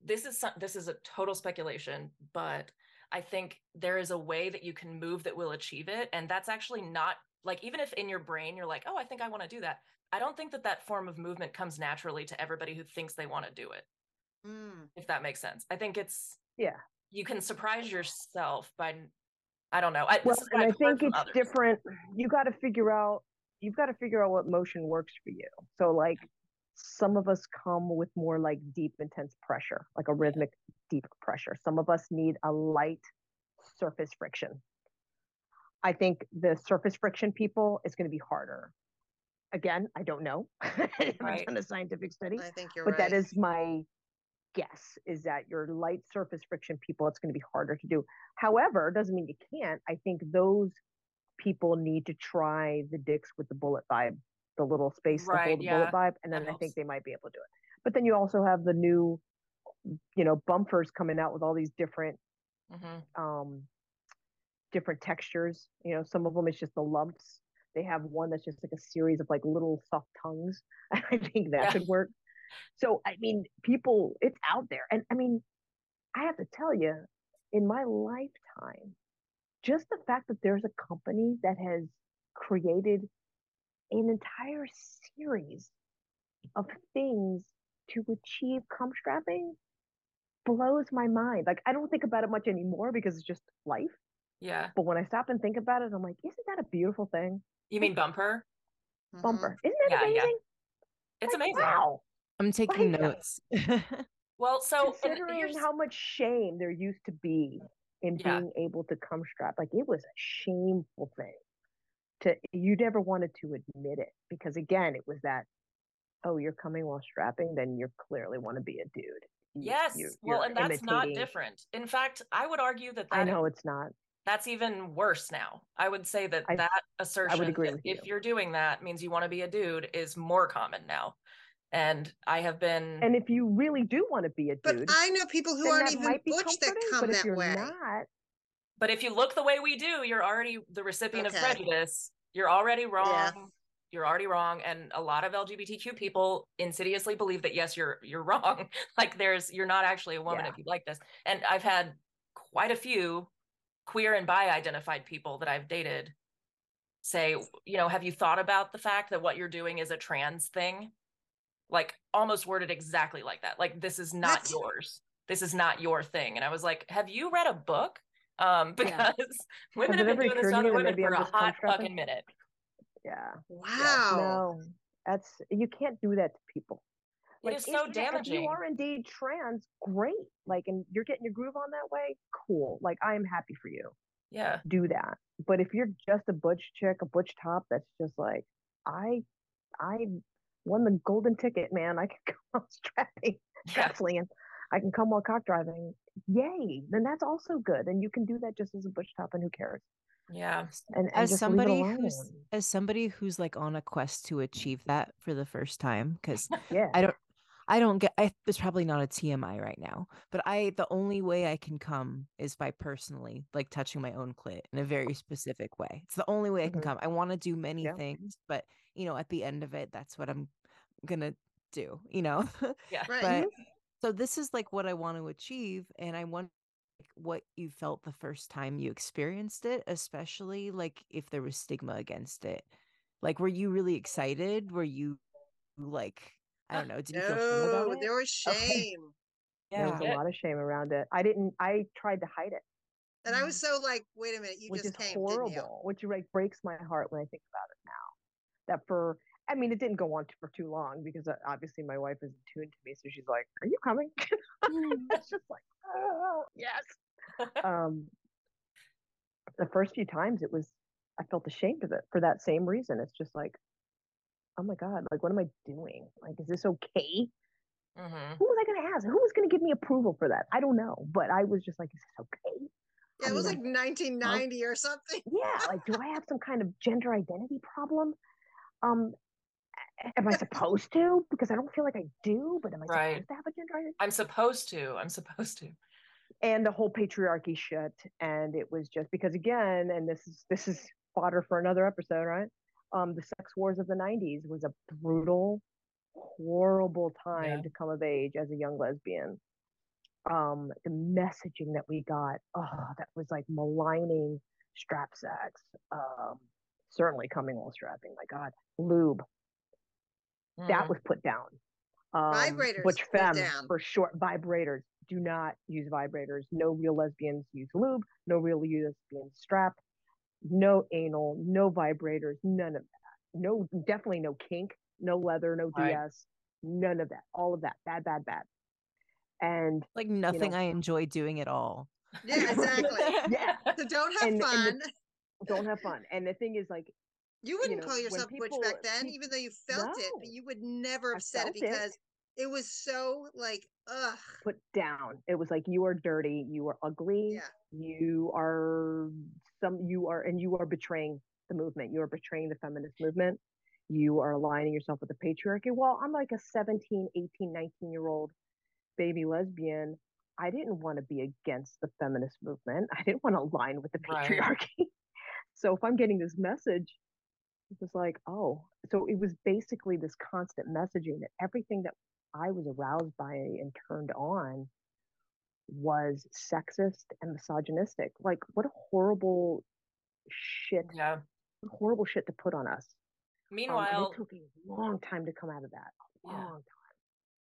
this is some, this is a total speculation but i think there is a way that you can move that will achieve it and that's actually not like even if in your brain you're like oh i think i want to do that i don't think that that form of movement comes naturally to everybody who thinks they want to do it Mm. if that makes sense i think it's Yeah. you can surprise yourself by i don't know I, Well, this is and I think it's others. different. You got to figure out. You've got to figure out what motion works for you. So, like, some of us come with more like deep, intense pressure, like a rhythmic, deep pressure. Some of us need a light surface friction. I think the surface friction people is going to be harder. Again, I don't know. I haven't Right. done a scientific study, I think you're but right. that is my guess is that your light surface friction people it's going to be harder to do however doesn't mean you can't i think those people need to try the dicks with the bullet vibe the little space to hold the yeah, bullet vibe and then that i helps. think they might be able to do it. But then you also have the new you know Bumphers coming out with all these different Mhm. um different textures. You know some of them it's just the lumps. They have one that's just like a series of like little soft tongues. I think that Yeah. could work. So i mean people it's out there. And i mean i have to tell you in my lifetime just the fact that there's a company that has created an entire series of things to achieve cum strapping blows my mind like i don't think about it much anymore because it's just life yeah but when I stop and think about it, I'm like, isn't that a beautiful thing? you mean Bumpher. Bumpher. Mm-hmm. Isn't that Yeah, yeah. it's Like, amazing Wow. I'm taking Like, notes. well so and Considering here's- how much shame there used to be in Yeah. being able to come strap, like it was a shameful thing. To you never wanted to admit it because again, it was that, oh, you're coming while strapping, then you clearly want to be a dude. Yes. you- well, and that's not different. In fact, I would argue that I that know is- it's not. that's even worse now. I would say that I- that assertion agree that with if you. you're doing that means you want to be a dude is more common now. And I have been And if you really do want to be a dude, But I know people who aren't that even might butch that come but if that you're way. not, but if you look the way we do, you're already the recipient of prejudice. You're already wrong. You're already wrong. And a lot of LGBTQ people insidiously believe that yes, you're you're wrong. like there's you're not actually a woman Yeah. if you like this. And I've had quite a few queer and bi identified people that I've dated say, you know, have you thought about the fact that what you're doing is a trans thing? Like almost worded exactly like that. Like this is not What? yours. This is not your thing. And I was like, have you read a book? Um, Yeah. because women Has have it been ever doing this occurred to to other you that women for a hot fucking minute. yeah. Wow. Yeah, no, that's you can't do that to people. It is so if- If you are indeed trans, great. Like, and you're getting your groove on that way, cool. Like, I am happy for you. Yeah. Do that. But if you're just a butch chick, a butch top, that's just like, I, I won the golden ticket, man. I can come out strapping, Yeah. strap slinging. I can come while cock driving. Yay! Then that's also good, and you can do that just as a butch top, and who cares? Yeah. And, and as somebody who's as somebody who's like on a quest to achieve that for the first time because yeah, I don't I don't get I there's probably not a TMI right now, but I the only way I can come is by personally like touching my own clit in a very specific way. It's the only way I can Mhm. come. I want to do many Yeah. things, but you know, at the end of it, that's what I'm gonna do, you know. Yeah. Right. but so this is like what I want to achieve and I want like, what you felt the first time you experienced it, especially like if there was stigma against it. Like were you really excited? Were you like I don't know, did you feel shame about no, it? there was Okay. shame. there was a lot of shame around it. I didn't. I tried to hide it. And I was so like, wait a minute, you which just is came, horrible, didn't you? which like breaks my heart when I think about it now. That for, I mean, it didn't go on for too long because uh, obviously my wife is tuned to me, so she's like, "Are you coming?" it's just like, oh yes. um, the first few times, it was I felt ashamed of it for that same reason. It's just like, oh my god, like what am I doing? Like, is this okay? Mhm. Who was I going to ask? Who was going to give me approval for that? I don't know, but I was just like, is this okay? Yeah, it was mean, like 1990 or something. yeah, like, do I have some kind of gender identity problem? Um, am I supposed to? Because I don't feel like I do, but am I Right. supposed to have a gender identity? I'm supposed to. I'm supposed to. and the whole patriarchy shit and it was just because again and this is this is fodder for another episode right um the sex wars of the 90s was a brutal horrible time Yeah. to come of age as a young lesbian um the messaging that we got oh that was like maligning strap sex um certainly coming while strapping my god lube that Mhm. was put down. Um, Vibrators femme down. for short. Vibrators. Do not use vibrators. No real lesbians use lube. No real lesbians strap. No anal. No vibrators. None of that. No, definitely no kink. No leather. No Right. DS. None of that. All of that. Bad, bad, bad. And Like nothing know- I enjoy doing at all. Yeah, exactly. yeah, So don't have And- and fun. the- don't have fun. And the thing is, like, you wouldn't know, call when yourself butch people- back then, peop- even though you felt it, but you would never have said it felt it. because it was so like, ugh. put down. It was like you are dirty, you are ugly, Yeah. you are some you are and you are betraying the movement. You are betraying the feminist movement. You are aligning yourself with the patriarchy. Well, I'm like a 17, 18, 19 year old baby lesbian. I didn't want to be against the feminist movement. I didn't want to align with the Right. patriarchy. so if I'm getting this message, it was like, oh, so it was basically this constant messaging that everything that I was aroused by and turned on was sexist and misogynistic. Like, what a horrible shit, Yeah. horrible shit to put on us. Um, Meanwhile, it took a long time to come out of that. A Yeah. long time.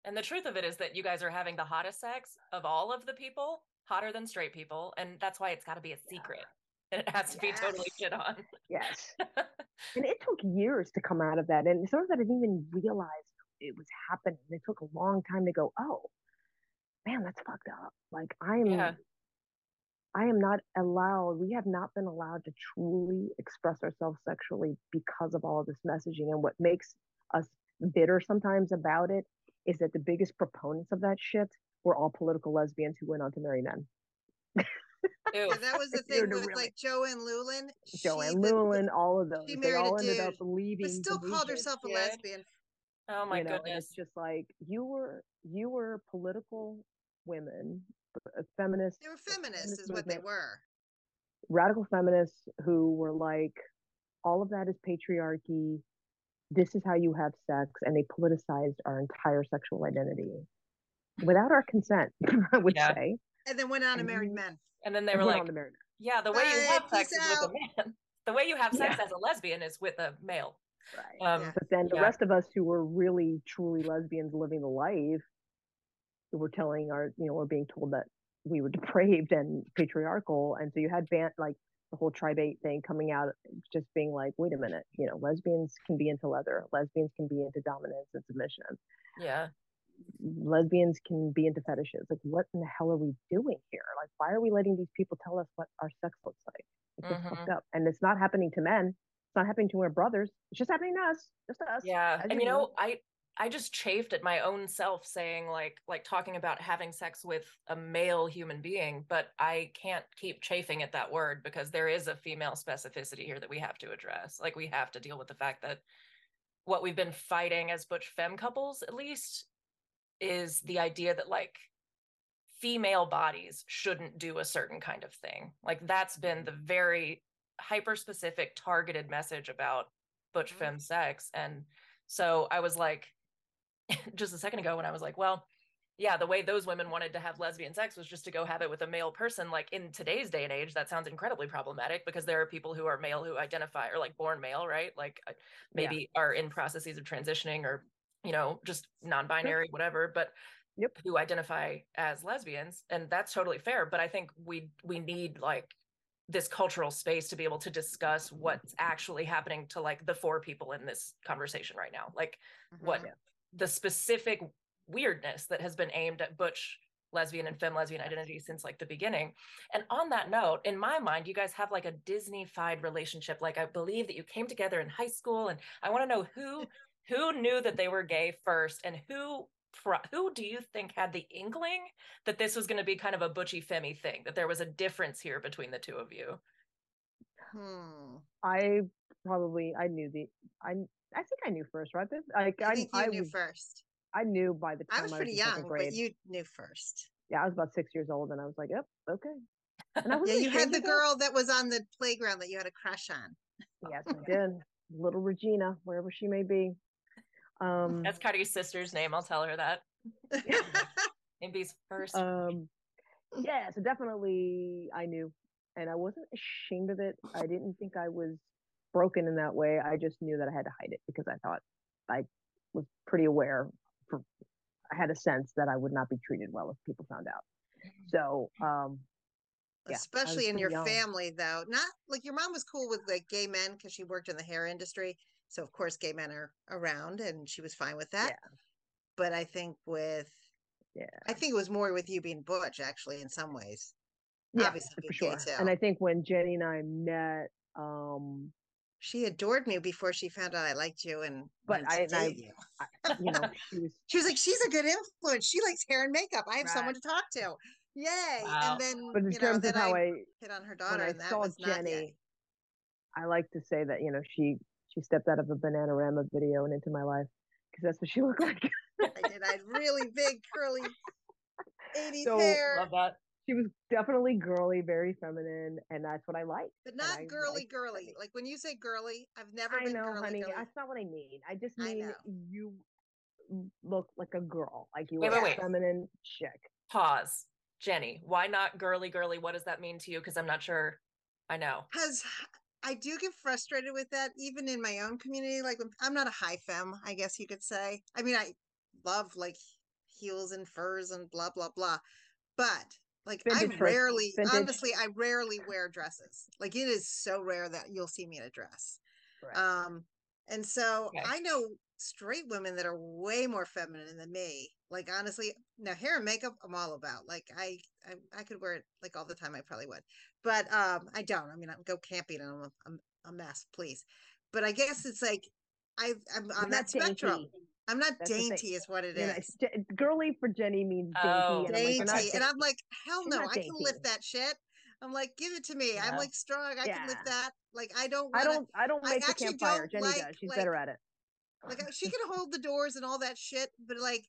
And the truth of it is that you guys are having the hottest sex of all of the people, hotter than straight people, and that's why it's got to be a secret. And it has to be totally shit on. Yes. and it took years to come out of that. And some of that I didn't even realize it was happening. It took a long time to go, oh, man, that's fucked up. Like, I am. Yeah. I am not allowed, we have not been allowed to truly express ourselves sexually because of all of this messaging. And what makes us bitter sometimes about it is that the biggest proponents of that shit were all political lesbians who went on to marry men. Ew. And that was the thing with really- like JoAnn Loulan. JoAnn she- the- the- Loulan, all of those. she They married a all ended up leaving. But still called movement, herself a Yeah. lesbian. Oh my you know, goodness. it's just like you were you were political women, uh, feminists. They were the feminists, feminist is what they were. radical feminists who were like, all of that is patriarchy. This is how you have sex, and they politicized our entire sexual identity without our consent. I would Yeah. say. And then went on and And married men. And then they and were like, on to marry men. yeah, the way you have sex peace is with a man. The way you have sex Yeah. as a lesbian is with a male. Right. Um, Yeah. But then the yeah. rest of us who were really truly lesbians living the life, who were telling our, you know, were being told that we were depraved and patriarchal. And so you had band like the whole Tribe 8 thing coming out, just being like, wait a minute, you know, lesbians can be into leather, lesbians can be into dominance and submission, Yeah. lesbians can be into fetishes. Like, what in the hell are we doing here? Like, why are we letting these people tell us what our sex looks like? It's just fucked mm-hmm. up. And it's not happening to men. It's not happening to our brothers. It's just happening to us. Just to us. Yeah. And you know. I I just chafed at my own self saying like like talking about having sex with a male human being, but I can't keep chafing at that word because there is a female specificity here that we have to address. Like we have to deal with the fact that what we've been fighting as butch femme couples at least is the idea that like female bodies shouldn't do a certain kind of thing. Like that's been the very hyper specific targeted message about butch Mhm. femme sex and so I was like just a second ago when I was like, well, yeah, the way those women wanted to have lesbian sex was just to go have it with a male person. Like in today's day and age, that sounds incredibly problematic because there are people who are male who identify or like born male, right? Like uh, Yeah. maybe are in processes of transitioning or, you know, just non binary, whatever, but Yep. who identify as lesbians. And that's totally fair. But I think we we need like this cultural space to be able to discuss what's actually happening to like the four people in this conversation right now. Like what Mhm. Yeah. The specific weirdness that has been aimed at butch lesbian and femme lesbian identity since like the beginning. And on that note, in my mind, you guys have like a Disney-fied relationship. Like I believe that you came together in high school, and I want to know who who knew that they were gay first and who who do you think had the inkling that this was going to be kind of a butchy femmy thing that there was a difference here between the two of you Hmm. I probably I knew the I I think I knew first, right? This like I I you I knew was, first. I knew by the time I was pretty in second young, grade. but you knew first. Yeah, I was about six years old, and I was like, "Yep, okay." And I Yeah, wasn't you had the of it. girl that was on the playground that you had a crush on. Yes, I did. Little Regina, wherever she may be. Um, that's cardi's sister's name i'll tell her that MB's first um, yeah, so definitely I knew, and I wasn't ashamed of it. I didn't think I was broken in that way. I just knew that I had to hide it because I thought I was pretty aware. For I had a sense that I would not be treated well if people found out. So, um, Yeah, Especially in your young. family, though. Not like your mom was cool with like gay men because she worked in the hair industry. So of course, gay men are around, and she was fine with that. Yeah. But I think with yeah, I think it was more with you being butch, actually, in some ways. yeah, Obviously, for sure. And I think when Jenny and I met, um, She adored me before she found out I liked you and But wanted to I- and I- you. you know, she was She was like, "She's a good influence. She likes hair and makeup. I have someone to talk to. Yay!" Wow. And then But in you terms then of how I, I, hit on her when daughter, I and that saw was Jenny, yay. I like to say that you know she she stepped out of a Bananarama video and into my life because that's what she looked like. I did. I had really big curly 80s So- hair, love that she was definitely girly, very feminine, and that's what I like. but not I girly, liked girly. Jenny. Like when you say girly, I've never I been know, girly, honey. girly. That's not what I mean. I just mean know. you look like a girl, like you Wait, were wait, a wait. feminine chick. pause jenny why not girly girly what does that mean to you because i'm not sure i know Because I do get frustrated with that, even in my own community. Like when, I'm not a high femme, I guess you could say. I mean, I love like heels and furs and blah blah blah, but like Vintage I rarely, vintage. honestly, I rarely wear dresses. Like it is so rare that you'll see me in a dress. Right. Um, and so Okay. I know straight women that are way more feminine than me. Like honestly, now hair and makeup, I'm all about. Like I, I, I could wear it like all the time. I probably would, but um, I don't. I mean, I go camping and I'm a, I'm a mess, please. But I guess it's like I, I'm You're on that spectrum. dainty. I'm not That's dainty, is what it is. You know, girly for Jenny means dainty, Oh. and I'm like, Dainty, and I'm like, hell no, I can lift that shit. I'm like, give it to me. I'm like strong. I can lift that. Like I don't. I Wanna, don't, I don't I the actually campfire. don't Jenny like, does. She's like, better at it. like she can hold the doors and all that shit but like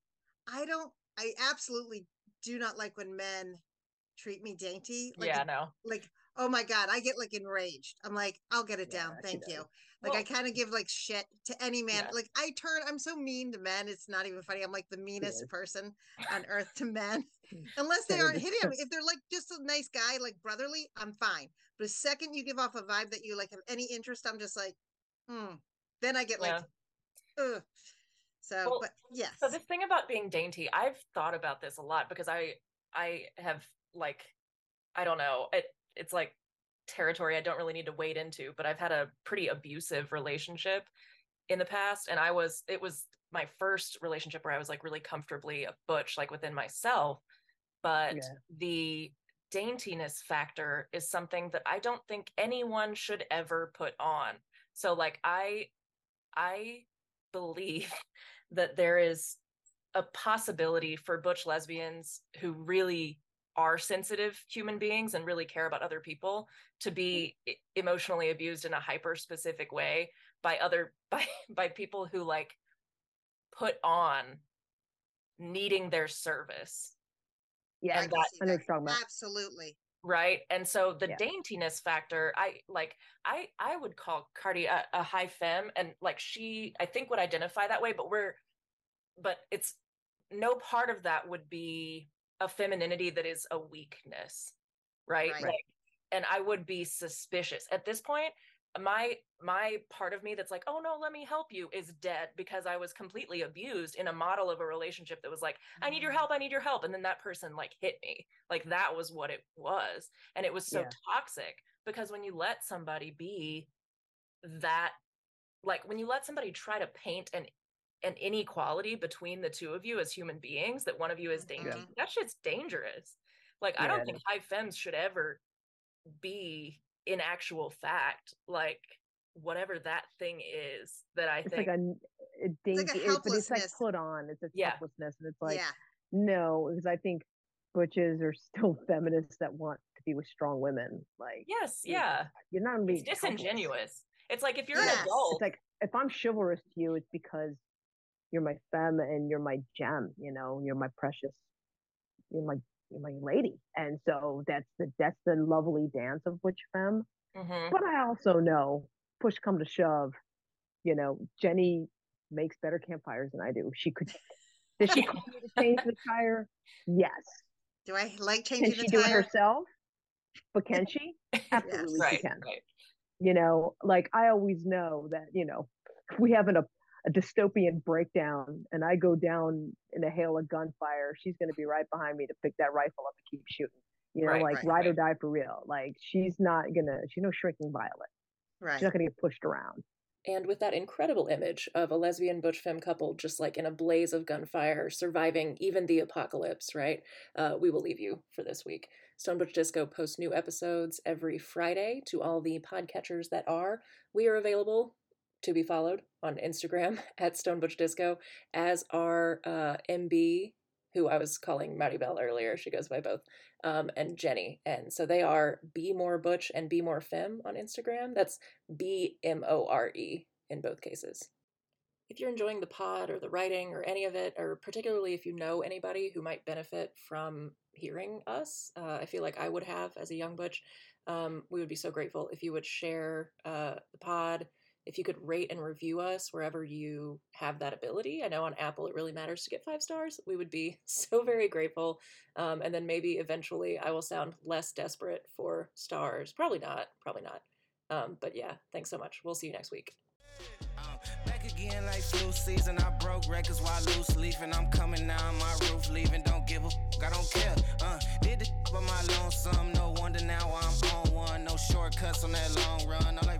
i don't i absolutely do not like when men treat me dainty like yeah no like oh my god i get like enraged i'm like i'll get it down Yeah, she thank you does. like i kind of give like shit to any man Yeah. like i turn i'm so mean to men it's not even funny i'm like the meanest is. person on earth to men unless they aren't hitting me if they're like just a nice guy like brotherly i'm fine but the second you give off a vibe that you like have any interest i'm just like hmm then i get like ugh. So, Well, but yes. So this thing about being dainty, I've thought about this a lot because I I have like I don't know, it it's like territory I don't really need to wade into, but I've had a pretty abusive relationship in the past and I was it was my first relationship where I was like really comfortably a butch like within myself, but Yeah. the daintiness factor is something that I don't think anyone should ever put on. So like I I believe that there is a possibility for butch lesbians who really are sensitive human beings and really care about other people to be mm-hmm. e- emotionally abused in a hyper specific way by other by by people who like put on needing their service Yeah, I and that- see I know what that. you're talking about. Absolutely. right and so the Yeah. daintiness factor i like i i would call cardi a, a high femme and like she i think would identify that way but we're but it's no part of that would be a femininity that is a weakness right, Right. like and i would be suspicious at this point my my part of me that's like oh no let me help you is dead because i was completely abused in a model of a relationship that was like i need your Mm. help i need your help and then that person like hit me like that was what it was and it was so Yeah. toxic because when you let somebody be that like when you let somebody try to paint an an inequality between the two of you as human beings that one of you is dainty Mhm. that shit's dangerous like i don't think high femmes should ever be in actual fact like whatever that thing is that I it's think like a, a dainty, like a it- but it's like put on. It's a Yeah. helplessness, and it's like yeah. no, because I think butches are still feminists that want to be with strong women. Like yes, Yeah. yeah. you're not gonna be It's helpless. disingenuous. It's like if you're Yes. an adult, It's like if I'm chivalrous to you, it's because you're my femme and you're my gem. You know, you're my precious. You're my you're my lady, and so that's the that's the lovely dance of butch femme. Mhm. But I also know, push come to shove, you know, Jenny makes better campfires than I do. She could. Did she call me to change the tire? Yes. Do I like changing Can she the do it herself? But can she? Absolutely, right, she can. right. You know, like I always know that you know we have an, a a dystopian breakdown, and I go down in a hail of gunfire. She's going to be right behind me to pick that rifle up and keep shooting. You know, Right, like right, ride or die for real. Like she's not gonna. She's no shrinking violet. Right. She's not gonna get pushed around. And with that incredible image of a lesbian butch femme couple just like in a blaze of gunfire, surviving even the apocalypse, right? Uh, we will leave you for this week. Stone Butch Disco posts new episodes every Friday to all the podcatchers that are. We are available to be followed on Instagram at Stone Butch Disco, as are uh, MB, who I was calling Maribel earlier. She goes by both, um, and Jenny. And so they are Be More Butch and Be More Femme on Instagram. That's B M O R E in both cases. If you're enjoying the pod or the writing or any of it, or particularly if you know anybody who might benefit from hearing us, uh, I feel like I would have as a young butch. Um, we would be so grateful if you would share uh, the pod, if you could rate and review us wherever you have that ability. I know on Apple it really matters to get five stars. We would be so very grateful. Um, and then maybe eventually I will sound less desperate for stars. Probably not. Probably not. Um, but yeah, thanks so much. We'll see you next week. Uh, back again like flu season. I broke records while loose. I'm coming down my roof, leaving. Don't give a fuck, I don't care. Uh, did the by my lonesome. No wonder now I'm on one. No shortcuts on that long run. All I